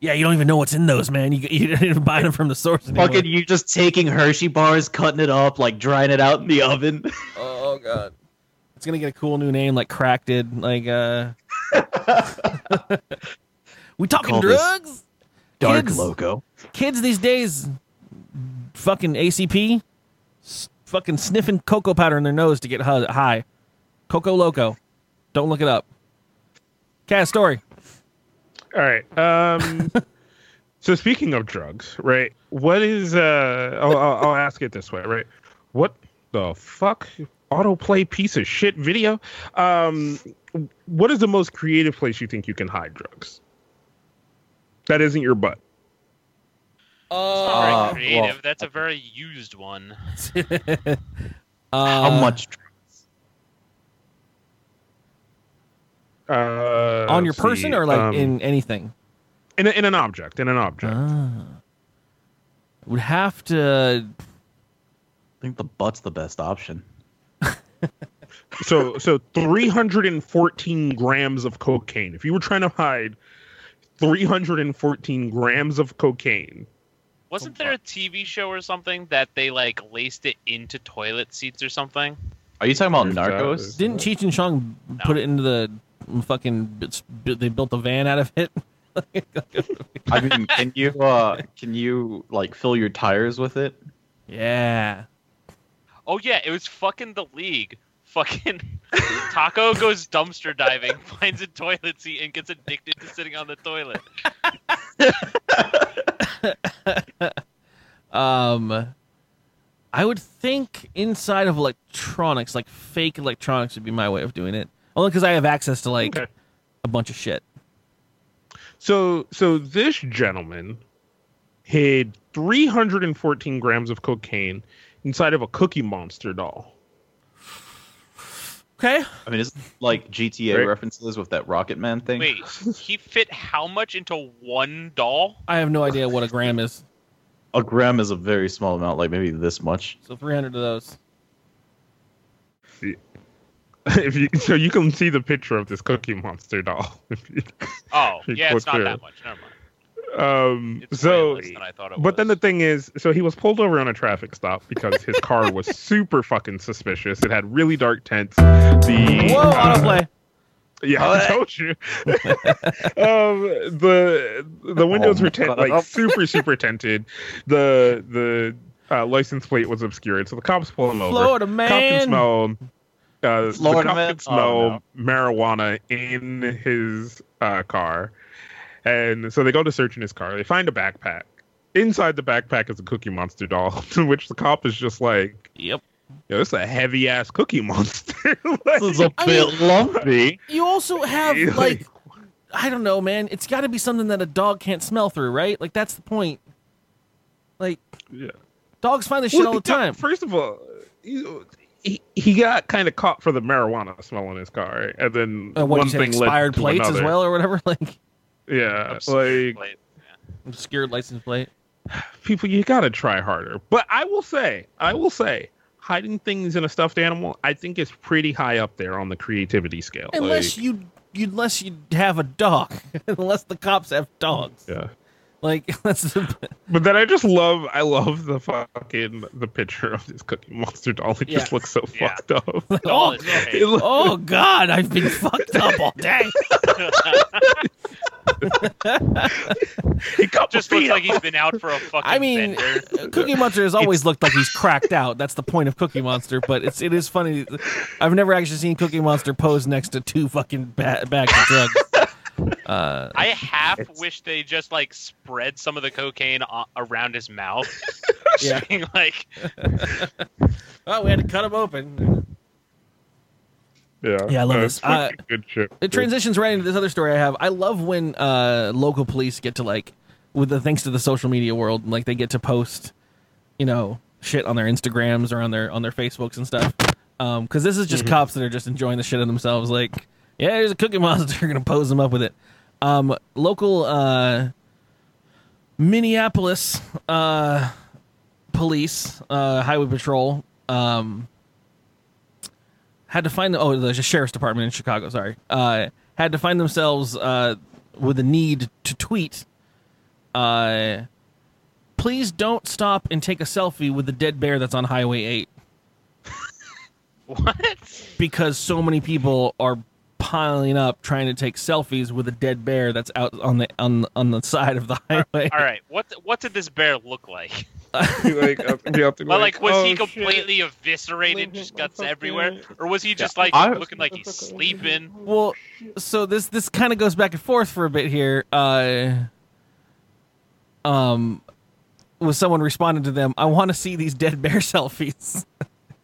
Yeah, you don't even know what's in those, man. You you didn't even buy them from the source anymore. Fucking you just taking Hershey bars, cutting it up, like drying it out in the oven. Oh god. It's gonna get a cool new name like Crack did. Like uh We talking Call this drugs? Dark Kids. loco. Kids these days fucking ACP s- fucking sniffing cocoa powder in their nose to get high. Coco Loko. Don't look it up. Cat story. All right. Um. so speaking of drugs, right? What is uh? I'll, I'll, I'll ask it this way, right? What the fuck? Autoplay piece of shit video. Um. What is the most creative place you think you can hide drugs? That isn't your butt. Very Uh, creative. well- That's a very used one. How Uh, much? Uh, on your person see, or like um, in anything? in a, in an object in an object. Ah. Would have to I think the butt's the best option. so so 314 grams of cocaine. If you were trying to hide 314 grams of cocaine, Wasn't there a TV show or something that they like laced it into toilet seats or something? Are you talking about There's. Narcos? Didn't Cheech and Chong put it into the fucking? bits- They built a van out of it. I mean, can you uh can you like fill your tires with it? Yeah. Oh yeah, it was fucking the league. Fucking Taco goes dumpster diving, finds a toilet seat, and gets addicted to sitting on the toilet. Um, I would think inside of electronics, like fake electronics, would be my way of doing it. Only because I have access to like Okay. a bunch of shit. So so this gentleman hid 314 grams of cocaine inside of a Cookie Monster doll. Okay. I mean, it's like GTA Right. references with that Rocket Man thing. Wait, he fit how much into one doll? I have no idea what a gram is. A gram is a very small amount, like maybe this much. So 300 of those. if you so you can see the picture of this Cookie Monster doll. If you- Oh, You yeah, it's not there. that much. Never mind. um It's so way less than I thought it but then the thing is so he was pulled over on a traffic stop because his car was super fucking suspicious. It had really dark tints. The Whoa, uh, autoplay. Yeah, I told you. um, the the windows Oh, were tint, like super super tinted. The the uh, license plate was obscured, so the cops pull him over. Florida Cop man. can smell. Uh, the Florida cop man? can smell Oh, marijuana in his uh, car, and so they go to search in his car. They find a backpack. Inside the backpack is a Cookie Monster doll, to which the cop is just like, Yep. "Yo, this is a heavy ass Cookie Monster." This is a I bit mean- lumpy. You also have like I don't know, man. It's got to be something that a dog can't smell through, right? Like that's the point. Like Yeah. dogs find this shit Well, all the yeah, time. First of all, he, he, he got kind of caught for the marijuana smell in his car, right? and then Uh, what one you said, thing led expired to plates as another. well, or whatever. Like Yeah, Obscure like plate. obscured license plate. people, you got to try harder. But I will say, I will say, hiding things in a stuffed animal, I think is pretty high up there on the creativity scale. Unless like, you, you, unless you have a dog, unless the cops have dogs. yeah. Like that's the, But then I just love, I love the fucking the picture of this Cookie Monster doll. It just looks so Yeah. fucked up. Doll oh, is. It look- oh God, I've been fucked up all day. he cut Just my looks feet like he's been out for a fucking I mean, bender. Uh, cookie Monster has always looked like he's cracked out. That's the point of Cookie Monster. But it's it is funny. I've never actually seen Cookie Monster pose next to two fucking ba- bags of drugs. Uh, I half wish they just like spread some of the cocaine o- around his mouth. Yeah. Being like, oh, we had to cut him open. Yeah, Yeah, I love no, this. it's Uh, good shit. It transitions right into this other story I have. I love when uh, local police get to like, with the thanks to the social media world, like they get to post, you know, shit on their Instagrams or on their on their Facebooks and stuff. Um, because this is just cops that are just enjoying the shit of themselves. Like, yeah, there's a Cookie Monster, We're gonna pose them up with it. Um, local uh, Minneapolis uh, police, uh, highway patrol, um, had to find oh the sheriff's department in Chicago. Sorry, uh, had to find themselves uh, with a need to tweet. Uh, please don't stop and take a selfie with the dead bear that's on Highway Eight what? because so many people are piling up trying to take selfies with a dead bear that's out on the on on the side of the highway. All right, what what did this bear look like? like, uh, up Well, like, was oh, he shit. completely eviscerated, just guts everywhere, or was he just like I- looking like he's sleeping? Well, so this this kind of goes back and forth for a bit here. Uh, um, with someone responding to them, I want to see these dead bear selfies.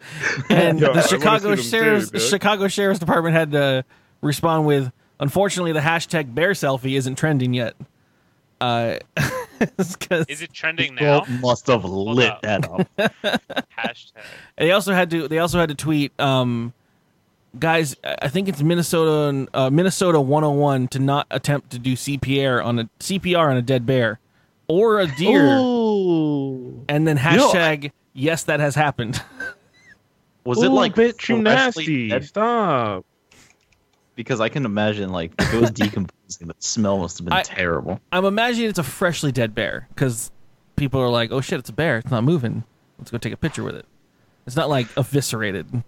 and Yo, the wanna Chicago see them too, sheriff's. Chicago Sheriff's Department had to respond with, "Unfortunately, the hashtag bear selfie isn't trending yet." Uh, it's 'cause- Is it trending now? Well, must have lit up. that up. Hashtag. And they also had to they also had to tweet um guys I think it's Minnesota uh, Minnesota 101 to not attempt to do CPR on a CPR on a dead bear or a deer Ooh. and then You know, hashtag yes that has happened. Was it like bitch, you freshly nasty? dead? Stop. Because I can imagine like if it was decomposing, the smell must have been I- terrible. I'm imagining it's a freshly dead bear cuz people are like, "Oh shit, it's a bear. It's not moving. Let's go take a picture with it." It's not like eviscerated.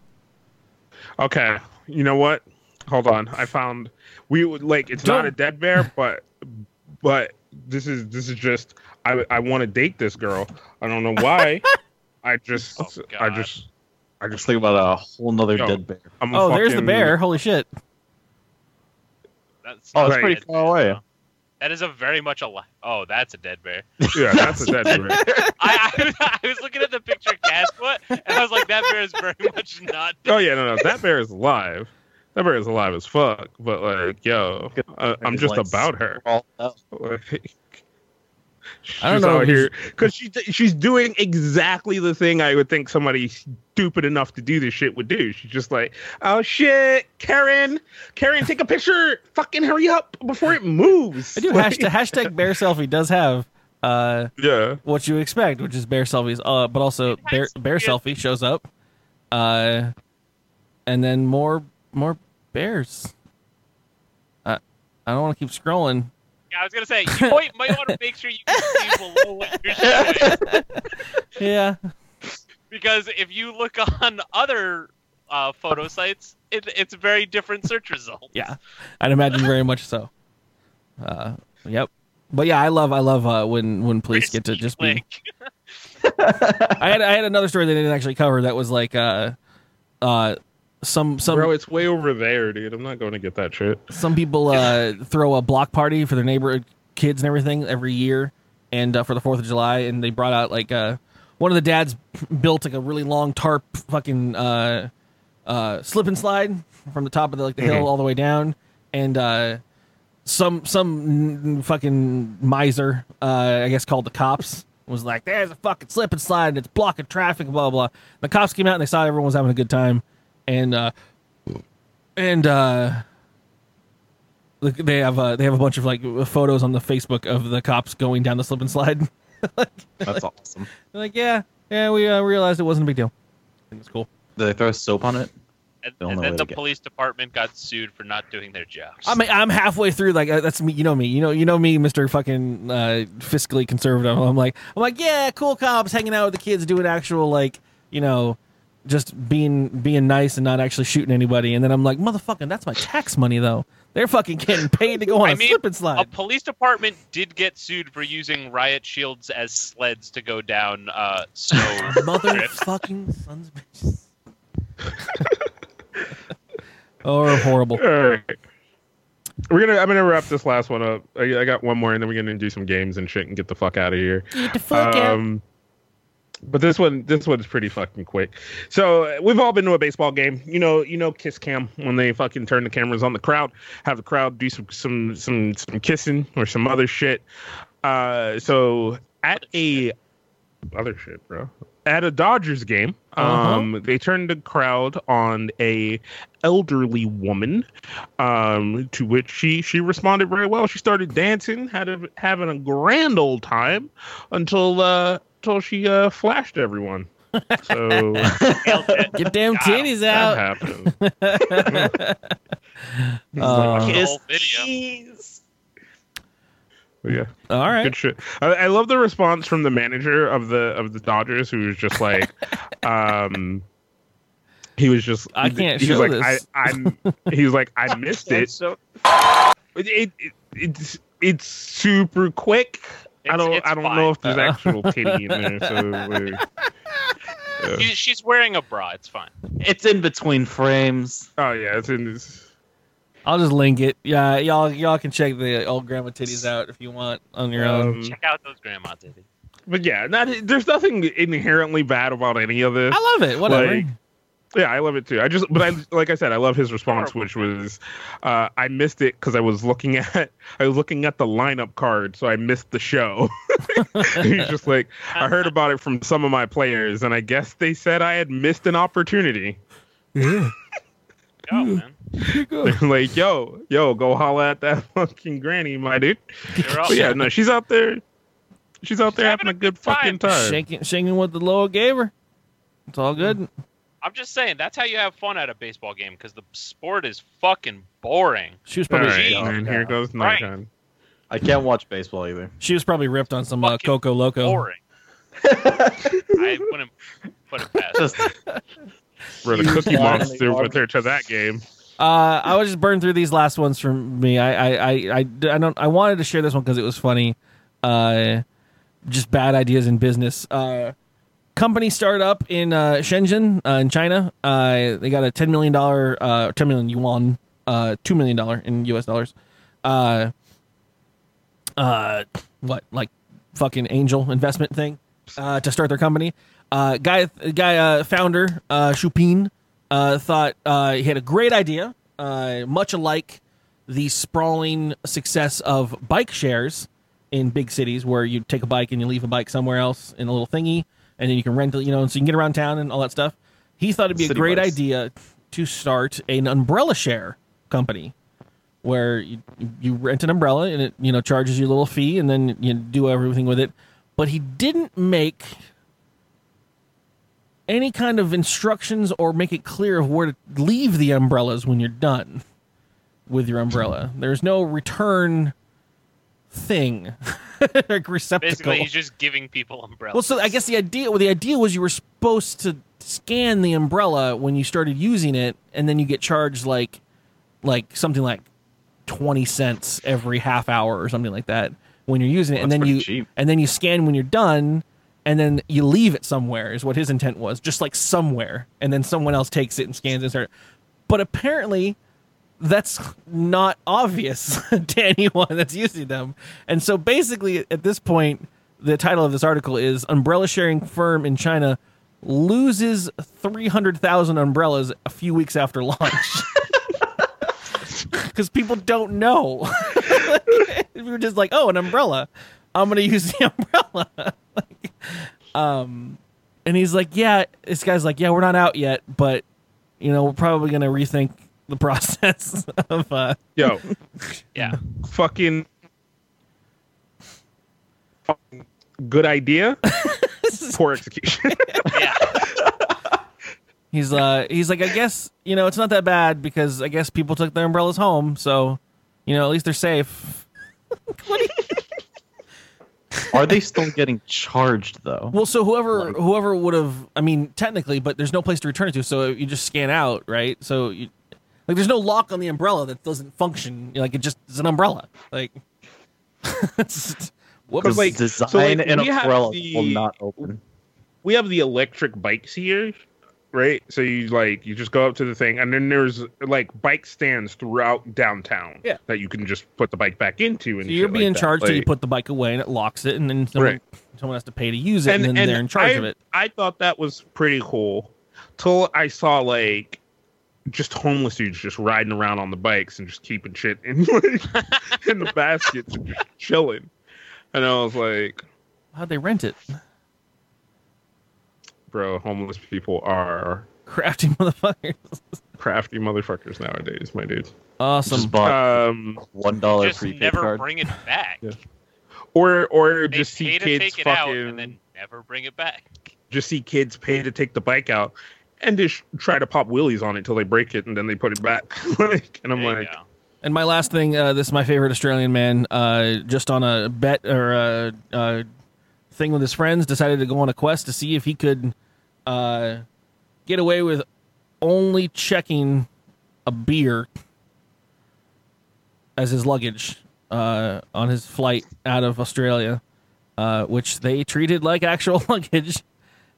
Okay, you know what? Hold on. I found we would like it's not Don't- a dead bear, but but this is this is just I I want to date this girl. I don't know why. I just Oh, I just I Just just think about a whole nother Yo. dead bear. I'm a Oh, there's the bear. Holy shit. That's Oh, not it's pretty far bear. away. That is a very much a. Li- oh, that's a dead bear. Yeah, that's a dead bear. I, I, I was looking at the picture of Casper, and I was like, that bear is very much not. Dead. Oh yeah, no, no, that bear is alive. That bear is alive as fuck. But like, yo, uh, I'm just Like, about her. all. Like, she's I don't know here because she she's doing exactly the thing I would think somebody stupid enough to do this shit would do. She's just like, oh shit, Karen, Karen, take a picture. Fucking hurry up before it moves. I do Like, hashtag, hashtag bear selfie does have uh Yeah. what you expect, which is bear selfies. Uh, but also bear bear be selfie shows up, uh, and then more more bears. I I don't want to keep scrolling. Yeah, I was gonna say you might, might want to make sure you can see below what you're showing, Yeah, because if you look on other uh, photo sites, it, it's very different search result. yeah, I'd imagine very much so. Uh, yep. But yeah, I love I love uh, when when police get to just be. I had I had another story that they didn't actually cover that was like uh uh some some Bro, it's way over there, dude. I'm not going to get that shit. some people uh, throw a block party for their neighborhood kids and everything every year, and uh, for the Fourth of July, and they brought out like uh, one of the dads built like a really long tarp, fucking uh, uh, slip and slide from the top of the, like the hill all the way down, and uh, some some fucking miser, uh, I guess, called the cops. Was like, "There's a fucking slip and slide, and it's blocking traffic." Blah blah. blah. The cops came out and they saw everyone was having a good time, and uh, and uh, they have uh, they have a bunch of like photos on the Facebook of the cops going down the slip and slide. That's awesome. They're like, yeah, yeah, we uh, realized it wasn't a big deal. I think it's cool. Did they throw soap on it? And, Don't and then the police department got sued for not doing their jobs. I mean, I'm halfway through. Like uh, that's me. You know me. You know. You know me, Mister Fucking uh, fiscally conservative. I'm like, I'm like, yeah, cool cops hanging out with the kids, doing actual like, you know, just being being nice and not actually shooting anybody. And then I'm like, motherfucking, that's my tax money though. They're fucking getting paid to go on I a mean, slip and a police department did get sued for using riot shields as sleds to go down uh, snow. Motherfucking sons of bitches. oh, horrible. All right. We're gonna. I'm gonna wrap this last one up. I, I got one more, and then we're gonna do some games and shit and get the fuck out of here. Get the fuck out. But this one, this one's pretty fucking quick. So we've all been to a baseball game. You know, you know, kiss cam when they fucking turn the cameras on the crowd, have the crowd do some some some some kissing or some other shit. Uh, so at a other shit, bro. At a Dodgers game, um, they turned the crowd on a elderly woman, um, to which she she responded very well. She started dancing, had a, having a grand old time until uh, until she uh, flashed everyone. So Get damn titties that out. happened. Uh, The Kiss whole video. But yeah. all right. Good shit. I, I love the response from the manager of the of the Dodgers, who was just like, um, he was just I can't he show was like, this. I, I'm. He was like, I missed it. So It, it, it it's it's super quick. I don't I don't fine. know if there's actual titty in there. So yeah. She's wearing a bra. It's fine. It's in between frames. oh yeah, it's in this. I'll just link it. Yeah, y'all y'all can check the old grandma titties out if you want on your own. Um, Check out those grandma titties. but yeah, not, there's nothing inherently bad about any of this. I love it. Whatever. Like, Yeah, I love it too. I just, but I, like I said, I love his response, which was, uh, I missed it because I was looking at, I was looking at the lineup card, so I missed the show. He's just like, I heard about it from some of my players, and I guess they said I had missed an opportunity. Go, man. like, yo, yo, go holla at that fucking granny, my dude. You're all, But yeah, no, she's out there. She's out there having having, a a good good time. fucking time. shaking shaking what the Loa gave her. It's all good. I'm just saying that's how you have fun at a baseball game because the sport is fucking boring. She was probably right, man, here goes Right. nighttime. I can't watch baseball either. she was probably ripped on some uh, Coco Loko. Boring. I wouldn't put it past. Just Brought a You cookie monster are- with her to that game. Uh, I was just burn through these last ones from me. I I I I, I don't. I wanted to share this one because it was funny. Uh, just bad ideas in business. Uh, company started up in uh, Shenzhen uh, in China. Uh, they got a ten million dollar, uh, ten million yuan, uh, two million dollar in U.S. dollars. Uh, uh, what like fucking angel investment thing uh, to start their company. Uh, guy, guy, uh, founder uh, Shupin uh, thought uh, he had a great idea, uh, much alike the sprawling success of bike shares in big cities, where you take a bike and you leave a bike somewhere else in a little thingy, and then you can rent it, you know, and so you can get around town and all that stuff. He thought it'd be a great bikes. idea to start an umbrella share company where you, you rent an umbrella and it you know charges you a little fee and then you do everything with it but he didn't make any kind of instructions or make it clear of where to leave the umbrellas when you're done with your umbrella there's no return thing like receptacle Basically, he's just giving people umbrellas. well, so I guess the idea, well, the idea was you were supposed to scan the umbrella when you started using it, and then you get charged like, like something like twenty cents every half hour or something like that when you're using it, and then you cheap. and then you scan when you're done, and then you leave it somewhere is what his intent was, just like somewhere, and then someone else takes it and scans it. And start, but apparently that's not obvious to anyone that's using them. And so basically, at this point, the title of this article is Umbrella Sharing Firm in China loses 300,000 umbrellas a few weeks after launch. Because people don't know. we were just like, oh, an umbrella. I'm gonna use the umbrella. Like, um, and he's like, yeah. This guy's like, yeah, we're not out yet, but you know, we're probably gonna rethink the process of. uh Yo, Yeah. fucking, fucking good idea, poor execution. Yeah. He's uh he's like, I guess you know it's not that bad because I guess people took their umbrellas home, so you know at least they're safe. Are they still getting charged though? Well, so whoever whoever would have, I mean, technically, but there's no place to return it to, so you just scan out, right? So you, like, there's no lock on the umbrella that doesn't function. Like it just is an umbrella. Like, it's, whoops. Because, like- design so, like, and we umbrella the- will not open. we have the electric bikes here, right? So you like you just go up to the thing, and then there's like bike stands throughout downtown. Yeah. that you can just put the bike back into. And so you're being like that. charged till you put the bike away and it locks it, and then someone, Right. someone has to pay to use it, and, then they're in charge I, of it. I thought that was pretty cool. Till I saw like just homeless dudes just riding around on the bikes and just keeping shit in like, in the baskets and just chilling. And I was like, How'd they rent it? Bro, homeless people are Crafty motherfuckers. crafty motherfuckers nowadays, my dude. Awesome. Just bought Um, one dollar Just prepaid never card. bring it back. Yeah. or or They just see kids take it out fucking and then never bring it back. just see kids pay to take the bike out and just try to pop wheelies on it till they break it and then they put it back. like, and I'm There like. And my last thing, uh, this is my favorite Australian man. Uh, just on a bet or a, a thing with his friends, decided to go on a quest to see if he could uh, get away with only checking a beer as his luggage uh, on his flight out of Australia, uh, which they treated like actual luggage,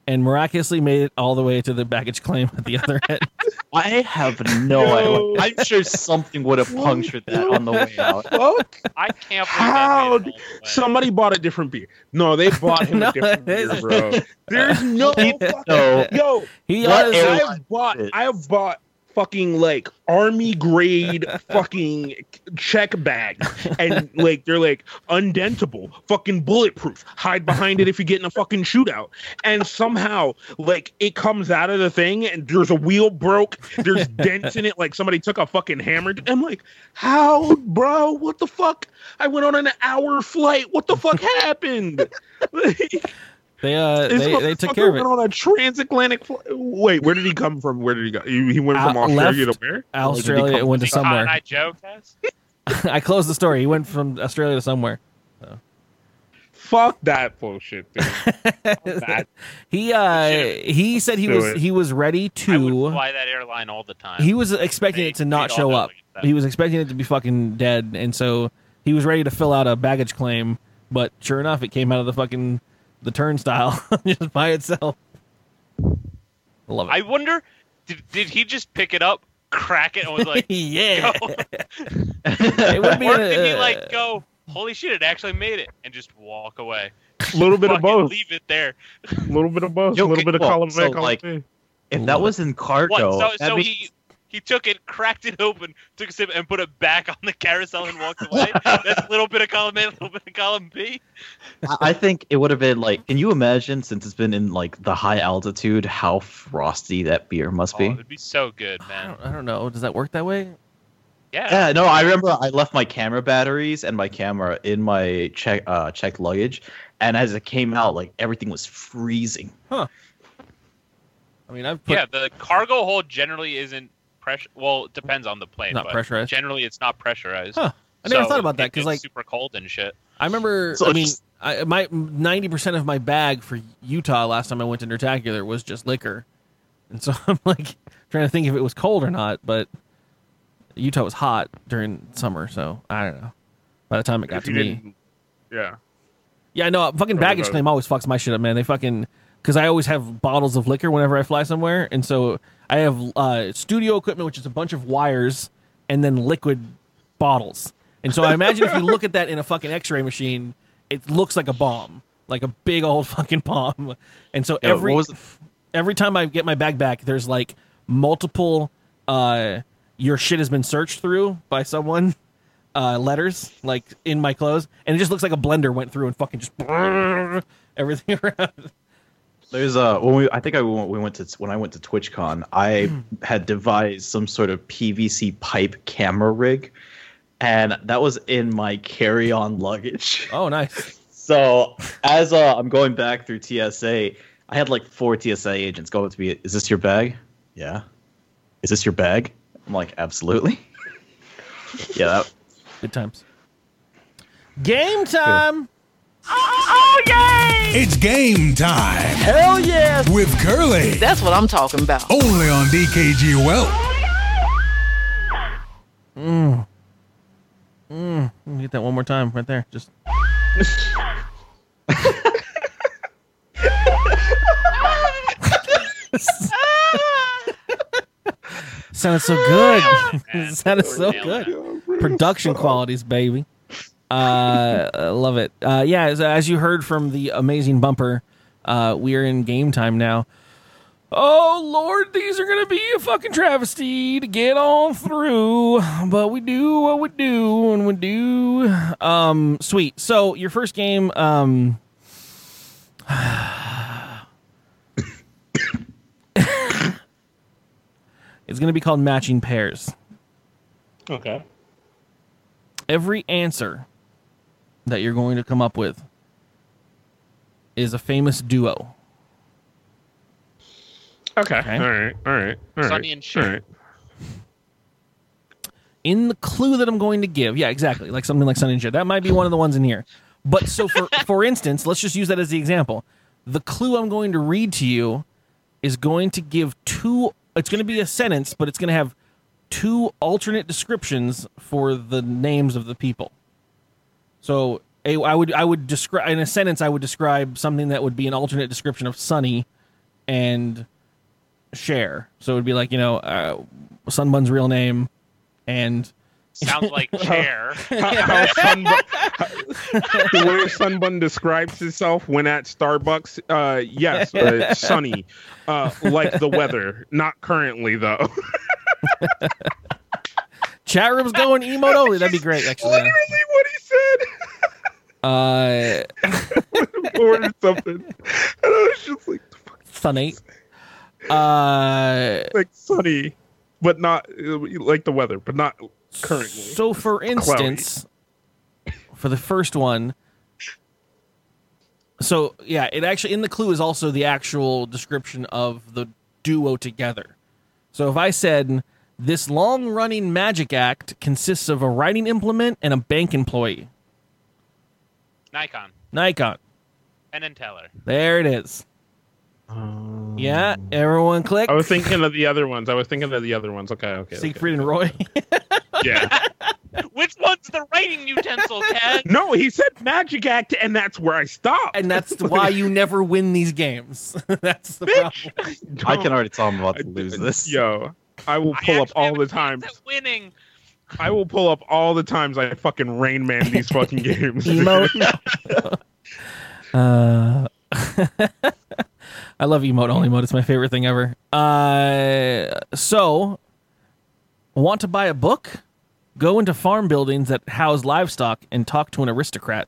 and miraculously made it all the way to the baggage claim at the other end. I have no Yo. idea. I'm sure something would have punctured that on the way out. fuck? I can't believe How that it all the way. Somebody bought a different beer. No, they bought him No, a different beer, bro. There's no fucking, No. yo. He What I've bought it? I have bought fucking like army grade fucking check bag. And like they're like undentable fucking bulletproof. Hide behind it if you get in a fucking shootout. And somehow like it comes out of the thing and there's a wheel broke. There's dents in it like somebody took a fucking hammer. I'm like how bro? What the fuck? I went on an hour flight. What the fuck happened? Like, they uh, this they, they took motherfucker care of it. on a transatlantic flight. Wait, where did he come from? Where did he go? He, he went from Uh, Australia left. to where? Australia it went to somewhere. Eye Joe cast? I closed the story. He went from Australia to somewhere. Fuck that bullshit, dude. Fuck that. He uh he said he Do was it. he was ready I would to fly that airline all the time. he was expecting it to not show up. He was expecting it to be fucking dead and so he was ready to fill out a baggage claim, but sure enough it came out of the fucking the turnstile just by itself. I Love it. I wonder, did, did he just pick it up, crack it, and was like, yeah. go? it would be or a- did he like uh, go, holy shit, it actually made it, and just walk away? A little bit of both. Leave it there. A little bit of both. A little bit of well, column so, A, column like- B. If that was in cargo, What? So, so means- he he took it, cracked it open, took a sip, and put it back on the carousel and walked away. That's a little bit of column A, a little bit of column B. I think it would have been like. Can you imagine, since it's been in like the high altitude, how frosty that beer must Oh, be? it'd be so good, I man. don't, I don't know. Does that work that way? Yeah. Yeah, no, I remember I left my camera batteries and my camera in my check uh, checked luggage, and as it came out, like everything was freezing. Huh. I mean, I've put Yeah, the cargo hold generally isn't pressure. Well, it depends on the plane. Not but pressurized. Generally, it's not pressurized. Huh. I never So thought about that because like super cold and shit. I remember. So I mean, just- I, my ninety percent of my bag for Utah last time I went to Nertacular was just liquor, and so I'm like trying to think if it was cold or not. But Utah was hot during summer, so I don't know. By the time it got If to me, didn't- Yeah. I know. fucking baggage claim always fucks my shit up, man. They fucking because I always have bottles of liquor whenever I fly somewhere, and so I have uh, studio equipment, which is a bunch of wires and then liquid bottles. And so I imagine if you look at that in a fucking X-ray machine, it looks like a bomb, like a big old fucking bomb. And so every the- every time I get my bag back, there's like multiple uh, your shit has been searched through by someone uh, letters like in my clothes, and it just looks like a blender went through and fucking just everything around. There's uh when we I think I went, we went to when I went to TwitchCon, I had devised some sort of PVC pipe camera rig, and that was in my carry-on luggage. Oh, nice. So as uh, I'm going back through TSA, I had like four TSA agents go up to me. Is this your bag? Yeah. Is this your bag? I'm like, absolutely. yeah. That, Good times. Game time. It's game time Hell yeah! with Curly. That's what I'm talking about. Only on DKGOL. Mm. Mm. Let me Get that one more time right there. Just. sounded so good. Man, sounded so good. Production qualities, baby. Uh, I love it. Uh, yeah, as, as you heard from the amazing bumper, uh, we are in game time now. Oh Lord, these are gonna be a fucking travesty to get on through, but we do what we do and we do. Um, sweet. So your first game, um, is gonna be called matching pairs. Okay. Every answer that you're going to come up with is a famous duo. Okay. Okay. All right. All right. All right. Sonny and Cher. All right. in the clue that I'm going to give, yeah, exactly, like something like Sonny and Cher. That might be one of the ones in here. But so for for instance, let's just use that as the example. The clue I'm going to read to you is going to give two. It's going to be a sentence, but it's going to have two alternate descriptions for the names of the people. So a, I would I would describe in a sentence I would describe something that would be an alternate description of Sonny and Cher. So it would be like you know uh, Sunbun's real name and Sounds like chair. How, how Sunbun, the way Sunbun describes himself when at Starbucks, uh, yes, uh, sunny, uh, like the weather. Not currently though. Chat room's going emote only. That'd be great actually. Literally what he said. Uh, something. And I was just like, Sunny. Uh, like sunny, but not like the weather, but not currently. so for instance, for the first one, so yeah, it actually in the clue is also the actual description of the duo together. So if I said this long-running magic act consists of a writing implement and a bank employee, Nikon. Nikon. Penn and Teller. There it is. Um, yeah, everyone click. I was thinking of the other ones. I was thinking of the other ones. Okay, okay. okay. Siegfried and Roy. Yeah. Which one's the writing utensil, Ted? No, he said magic act, and that's where I stopped. and that's why you never win these games. that's the problem. Bitch. I can already tell I'm about to lose this. Yo, I will I pull up all the times. Winning. I will pull up all the times I fucking Rain Man these fucking games. Emote. uh, I love emote only mode. It's my favorite thing ever. Uh, so, want to buy a book? Go into farm buildings that house livestock and talk to an aristocrat.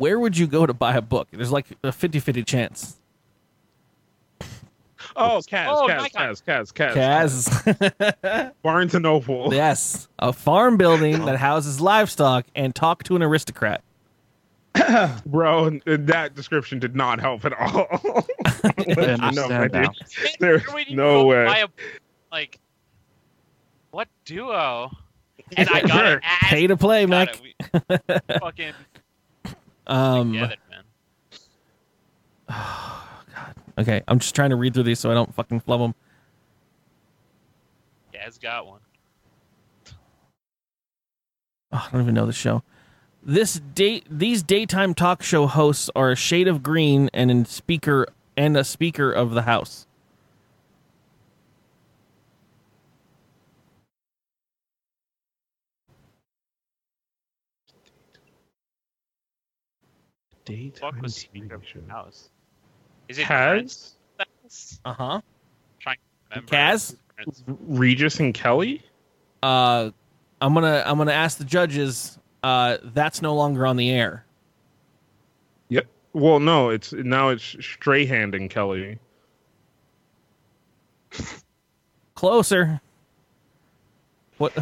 Where would you go to buy a book? There's like a 50 50 chance. Oh, Kaz, Oh, Kaz, Nikon. Kaz, Kaz, Kaz, Kaz. Barnes and Noble. yes. A farm building that houses livestock and talk to an aristocrat. Bro, that description did not help at all. I no, understand I did. now. There's Where would you no way. buy a- like, what duo? And I got Sure. it. Pay to play, got Mac. fucking Um, get it, man. okay, I'm just trying to read through these so I don't fucking flub them. Gaz got one. Oh, I don't even know the show. This date, these daytime talk show hosts are a shade of green and a speaker and a speaker of the house. Fuck was Speaker of the House. Is it Kaz, Prince? Uh huh. Trying to remember. Kaz. Regis, and Kelly. Uh, I'm gonna I'm gonna ask the judges. Uh, that's no longer on the air. Yep. Well, no, it's now it's Strahan and Kelly. Closer. What?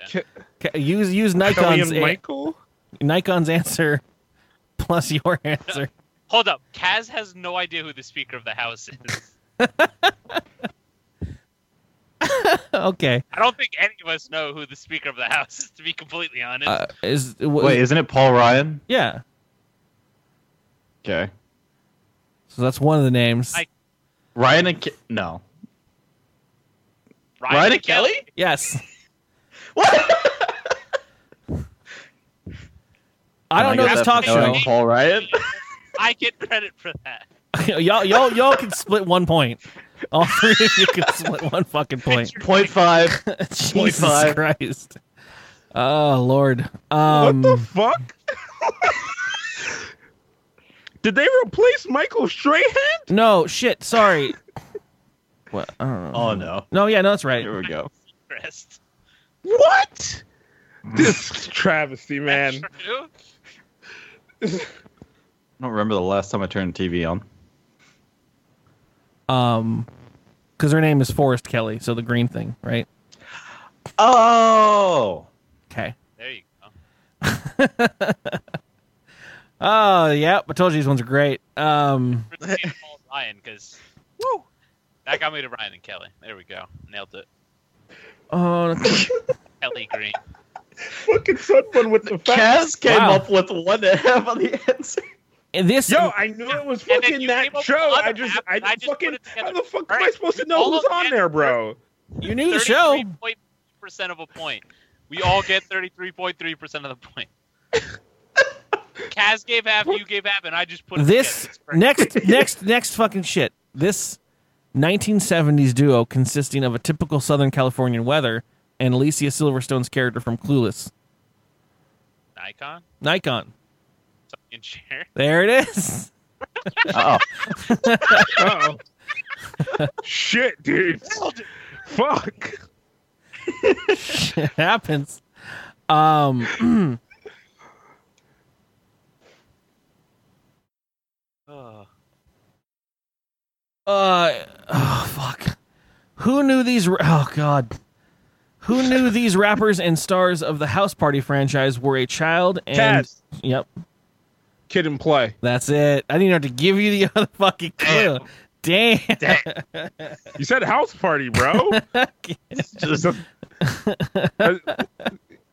I have no idea. Ke- Ca- Use use Kelly Nikon's and a- Michael. Nikon's answer plus your answer. Hold up. Kaz has no idea who the Speaker of the House is. okay. I don't think any of us know who the Speaker of the House is, to be completely honest. Uh, is Wait, isn't it Paul Ryan? yeah. Okay. So that's one of the names. I- Ryan and Ke- no. Ryan, Ryan and Kelly? yes. What? I don't know get this that talk show. Paul Ryan. I get credit for that. y'all y'all y'all can split one point. All three of you can split one fucking point. Point five. Jesus five. Christ. Oh Lord. what Um the fuck? Did they replace Michael Strahan? no shit, sorry. What I don't know. Oh no. No, yeah, no, that's right. Here we go. Crest. What? This travesty, man. True? I don't remember the last time I turned the TV on. Um because her name is Forrest Kelly, so the green thing, right? Oh. Okay. There you go. Oh yeah, I told you these ones are great. Um For the Paul Ryan, because woo, that got me to Ryan and Kelly. There we go. Nailed it. Oh Kelly Green. Fucking someone with the facts. Kaz came Wow. up with one and a half on the answer. and this Yo, I knew it was fucking that came show. I just, I, and I just fucking, put it together. how the fuck All am I supposed to know all who's on there, bro? you knew the show. 33.3% of a point. We all get 33.3% of the point. Kaz gave half, you gave half, and I just put it This together. Next next next fucking shit. This 1970s duo consisting of a typical Southern Californian weather and Alicia Silverstone's character from Clueless. Nikon? Nikon. Something Cher? There it is. Oh. Uh-oh. Shit, dude. Fuck. Shit happens. Um Oh. uh oh fuck. Who knew these ra- Oh god. Who knew these rappers and stars of the House Party franchise were a child and Kaz. Yep. Kid and play. That's it. I didn't even have to give you the other fucking clue. Damn. You said house party, bro. Just Uh,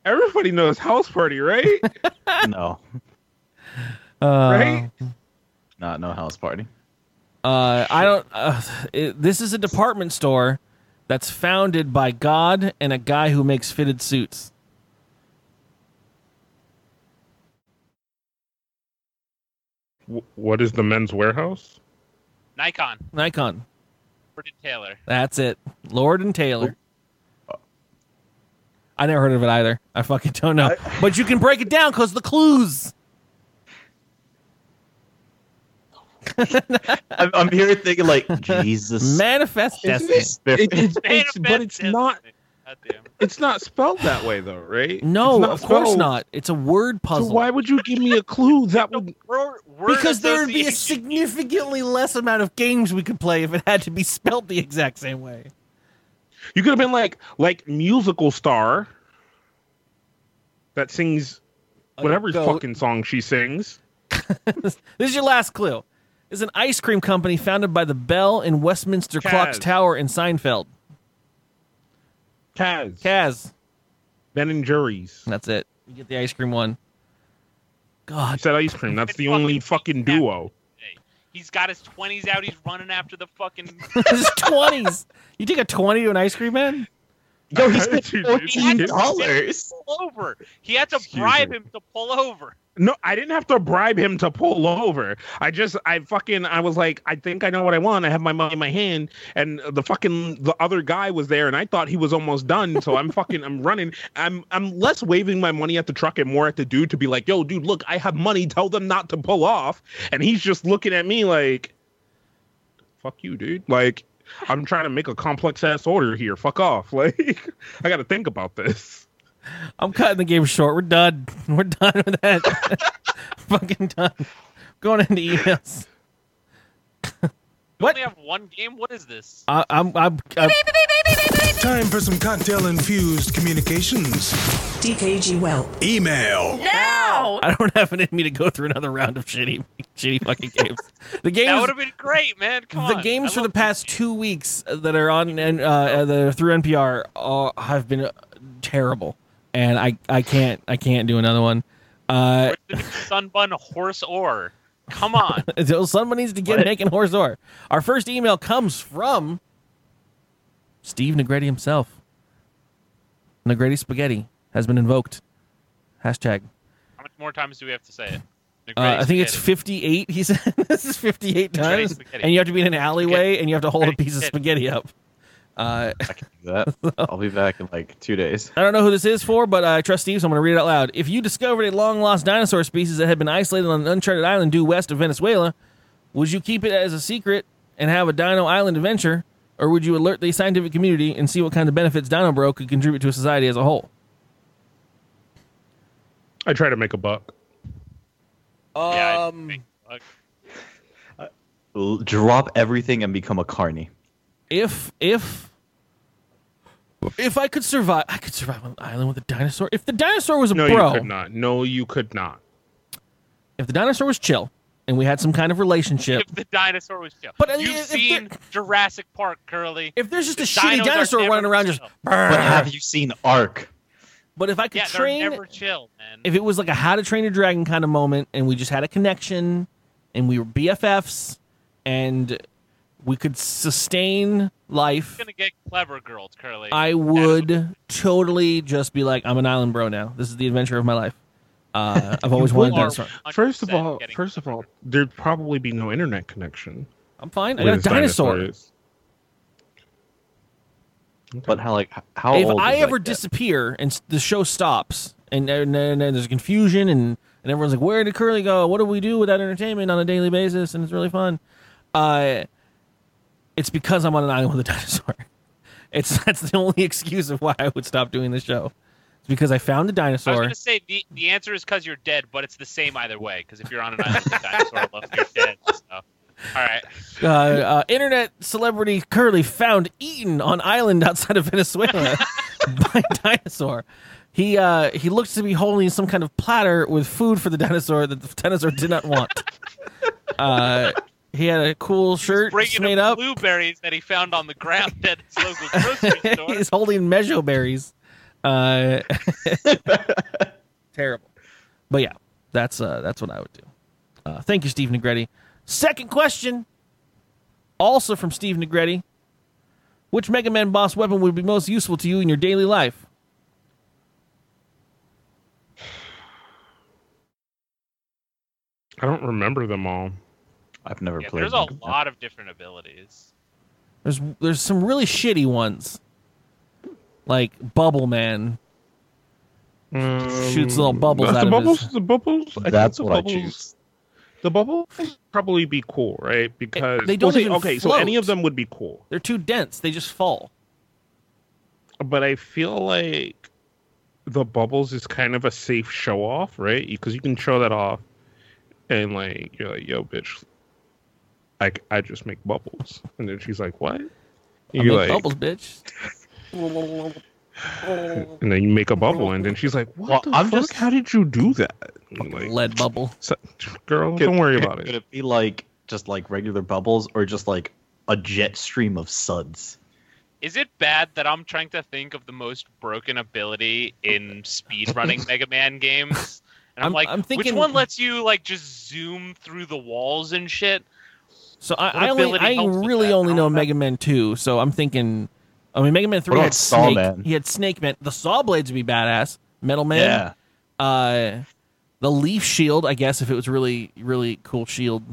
Everybody knows house party, right? no. Uh, Right? Not no house party. Uh, I don't. Uh, it, this is a department store that's founded by God and a guy who makes fitted suits. What is the Men's Wearhouse? Nikon. Nikon. Lord and Taylor. That's it. Lord and Taylor. I never heard of it either. I fucking don't know. but you can break it down because the clues. I'm, I'm here thinking like Jesus. Manifest destiny. it? It- it's, it's, but it's not. It's not spelled that way, though, right? No, It's not of course not. It's a word puzzle. So why would you give me a clue? That would Word, word because there would be a significantly less amount of games we could play if it had to be spelled the exact same way. you could have been like like musical star that sings whatever fucking song she sings. This is your last clue. Is an ice cream company founded by the Bell in Westminster Clocks Kaz. Tower in Seinfeld. Kaz, Kaz. Ben and Jerry's. That's it. You get the ice cream one. I God. said ice cream. That's the only fucking- fucking duo. He's got his 20s out. He's running after the fucking. this is 20s. You take a 20 to an ice cream man? Yo, he spent Dude, fourteen dollars. Pull over. He had to Excuse bribe me. him to pull over. No, I didn't have to bribe him to pull over. I just, I fucking, I was like, I think I know what I want. I have my money in my hand, and the fucking the other guy was there, and I thought he was almost done. So I'm fucking, I'm running. I'm, I'm less waving my money at the truck and more at the dude to be like, yo, dude, look, I have money. Tell them not to pull off. And he's just looking at me like, fuck you, dude. Like, I'm trying to make a complex ass order here. Fuck off. Like, I got to think about this. I'm cutting the game short. We're done. We're done with that. Fucking done. Going into emails. We What? only have one game. What is this? I, I'm, I'm, I'm Time for some cocktail infused communications. DKG Welp. Email. Now! I don't have it in me to go through another round of shitty, shitty fucking games. The That games, would have been great, man. Come on. the on. games I for the love past two weeks that are on and uh, that are through NPR uh, have been uh, terrible, and I, I can't, I can't do another one. Uh, Where's Sunbun horse or? Come on. so someone needs to get What? making horse or. Our first email comes from Steve Negretti himself. Negretti spaghetti has been invoked. Hashtag. How much more times do we have to say it? Uh, I think it's 58. He said this is 58 times, and you have to be in an alleyway, and you have to hold a piece of spaghetti up. Uh, I can do that. I'll be back in like two days. I don't know who this is for, but uh, I trust Steve, so I'm going to read it out loud. If you discovered a long lost dinosaur species that had been isolated on an uncharted island due west of Venezuela, would you keep it as a secret and have a Dino Island adventure, or would you alert the scientific community and see what kind of benefits Dino Bro could contribute to a society as a whole? I try to make a buck. Yeah, I Um, think- Drop everything and become a carny. if if if I could survive, I could survive on an island with a dinosaur. If the dinosaur was a No, bro, you could not. No, you could not. if the dinosaur was chill, and we had some kind of relationship, If the dinosaur was chill. But, You've if seen Jurassic Park, Curly. if there's just a shitty dinosaur running around just, chill. But have you seen Ark? but if I could Yeah, train, never chill, man. if it was like a How to Train Your Dragon kind of moment, and we just had a connection, and we were BFFs, and we could sustain life, You're gonna get clever girls, Curly. I would totally just be like, I'm an island bro now. This is the adventure of my life. Uh, I've always wanted a You. First of all, first of all, there'd probably be no internet connection. I'm fine. I with got a dinosaur. is. But how like how if old I is ever kid? disappear and the show stops and, and, and, and there's confusion and, and everyone's like, where did Curly go? What do we do with that entertainment on a daily basis? And it's really fun. Uh, it's because I'm on an island with a dinosaur. It's that's the only excuse of why I would stop doing the show. It's because I found a I was dinosaur. gonna say the, the answer is because you're dead, but it's the same either way. Because if you're on an island with a dinosaur, you're dead. So. All right. Uh, uh, internet celebrity Curly found eaten on island outside of Venezuela by dinosaur. He uh, he looks to be holding some kind of platter with food for the dinosaur that the dinosaur did not want. Uh, he had a cool shirt Bringing made him up. blueberries that he found on the ground at his local grocery store. He's holding mejo berries. Uh, terrible. But yeah, that's uh, that's what I would do. Uh, thank you, Steve Negretti. Second question, also from Steve Negretti. Which Mega Man boss weapon would be most useful to you in your daily life? I don't remember them all. I've never Yeah, played. there's a lot of different abilities. There's there's some really shitty ones, like Bubble Man. Shoots little bubbles Um, the of bubbles, his- The bubbles. I That's the what I choose. The bubbles probably be cool, right? Because they don't well, even okay, so any of them would be cool, They're too dense. They just fall. but I feel like the bubbles is kind of a safe show off, right? Because you can show that off, and like you're like, "Yo, bitch, I, I just make bubbles," and then she's like, "What?" I You're make like, bubbles, bitch. and then you make a bubble, and then she's like, "What Well, the I'm fuck? just- How did you do that?" Like, Lead bubble. so- girl, Could- don't worry could- about Could it. it be like just like regular bubbles or just like a jet stream of suds? Is it bad that I'm trying to think of the most broken ability in speedrunning Mega Man games? And I'm, I'm- like, I'm thinking- which one lets you like just zoom through the walls and shit? So I, I only I really only I know don't know. Mega Man Two. So I'm thinking I mean, Mega Man Three had Snake. Man? He had Snake Man. The Saw Blades would be badass. Metal Man. Yeah. Uh, the Leaf Shield, I guess, if it was really really cool shield.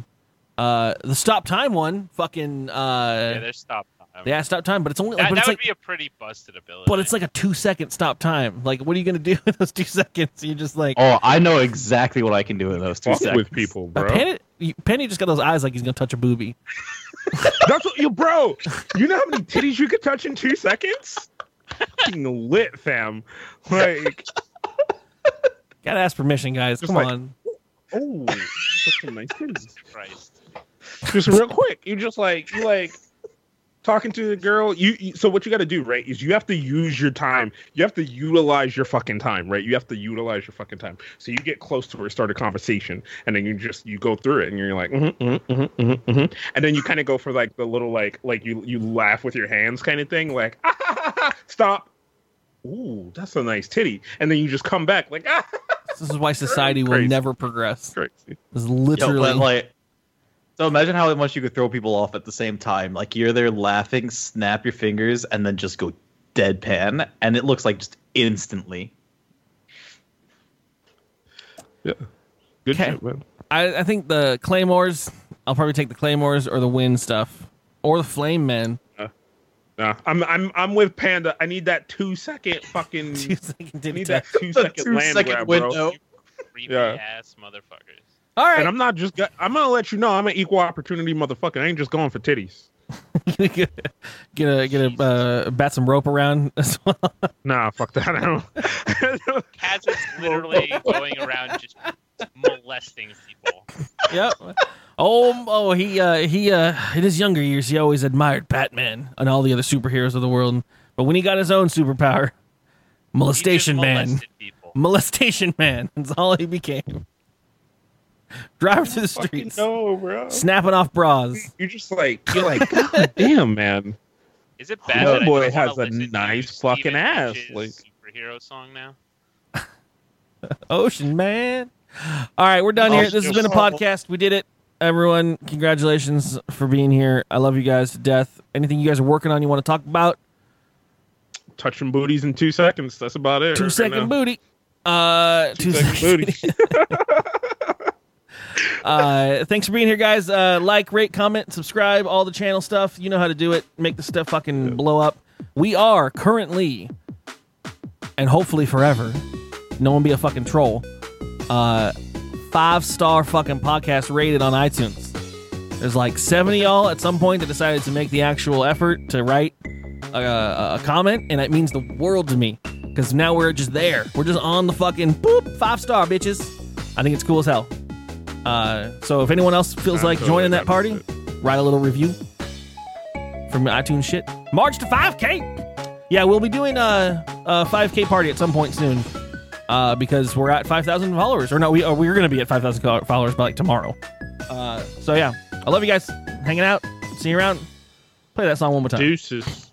Uh, the Stop Time one, fucking. yeah, Uh, there's stop time. yeah, Stop Time, but it's only. That, but that it's would like, be a pretty busted ability. but it's like a two second stop time. Like, what are you gonna do in those two seconds? You're just like. Oh, I know exactly what I can do in those two seconds. with people, Uh, bro. Penny, Penny just got those eyes like he's gonna touch a booby. That's what you, bro. You know how many titties you could touch in two seconds? Fucking lit, fam. Like, Gotta ask permission, guys. Just Come like- on. oh, that's some nice titties. Christ. Just real quick, you just like you like talking to the girl. You, you so what you got to do, right? Is you have to use your time. You have to utilize your fucking time, right? You have to utilize your fucking time. So you get close to her, start a conversation, and then you just you go through it, and you're like, mm-hmm, mm-hmm, mm-hmm, mm-hmm, mm-hmm. and then you kind of go for like the little like like you you laugh with your hands kind of thing, like ah, ha, ha, ha, stop. Ooh, that's a nice titty, and then you just come back like ah, This is why society will never progress. crazy. This is literally. but like, so imagine how much you could throw people off at the same time. Like you're there laughing, snap your fingers, and then just go deadpan, and it looks like just instantly. Yeah, good Okay. shit, man. I, I think the claymores. I'll probably take the claymores or the wind stuff or the flame men. Nah, I'm I'm I'm with Panda. I need that two second fucking. Two second I need that two second two land second grab, bro. window. Creepy Yeah. ass motherfuckers. All And. I'm not just. go- I'm gonna let you know. I'm an equal opportunity motherfucker. I ain't just going for titties. get a get a uh, bat some rope around as well. Nah, fuck that. I don't. Kaz is literally going around just molesting people. yep. Oh, oh, he uh, he uh, in his younger years, he always admired Batman and all the other superheroes of the world. But when he got his own superpower, molestation man, people. molestation man, that's all he became. Driving through the streets, no, bro. snapping off bras. You're just like you're like, God damn, man. Is it bad? That that I boy just has a listen to nice Steven fucking ass, Mitch's like- superhero song now. Ocean man. All right, we're done here. This has been a podcast. We did it. Everyone, congratulations for being here. I love you guys to death. Anything you guys are working on you want to talk about? Touching booties in two seconds. That's about it. Two right second now. booty. Uh, Two second booty. Uh, thanks for being here, guys. Uh, like, rate, comment, subscribe, all the channel stuff. You know how to do it. Make the stuff fucking blow up. We are currently, and hopefully forever, no one be a fucking troll. Uh, five star fucking podcast rated on iTunes. There's like 70 y'all at some point that decided to make the actual effort to write a, a, a comment, and it means the world to me because now we're just there. We're just on the fucking boop five star bitches. I think it's cool as hell. Uh, so if anyone else feels like joining that party, write a little review from iTunes shit. March to 5K. Yeah, we'll be doing a, a 5K party at some point soon. Uh, because we're at 5,000 followers, or no, we uh, we're gonna be at 5,000 followers by like tomorrow. Uh, so yeah, I love you guys hanging out. See you around. Play that song one more time. Deuces.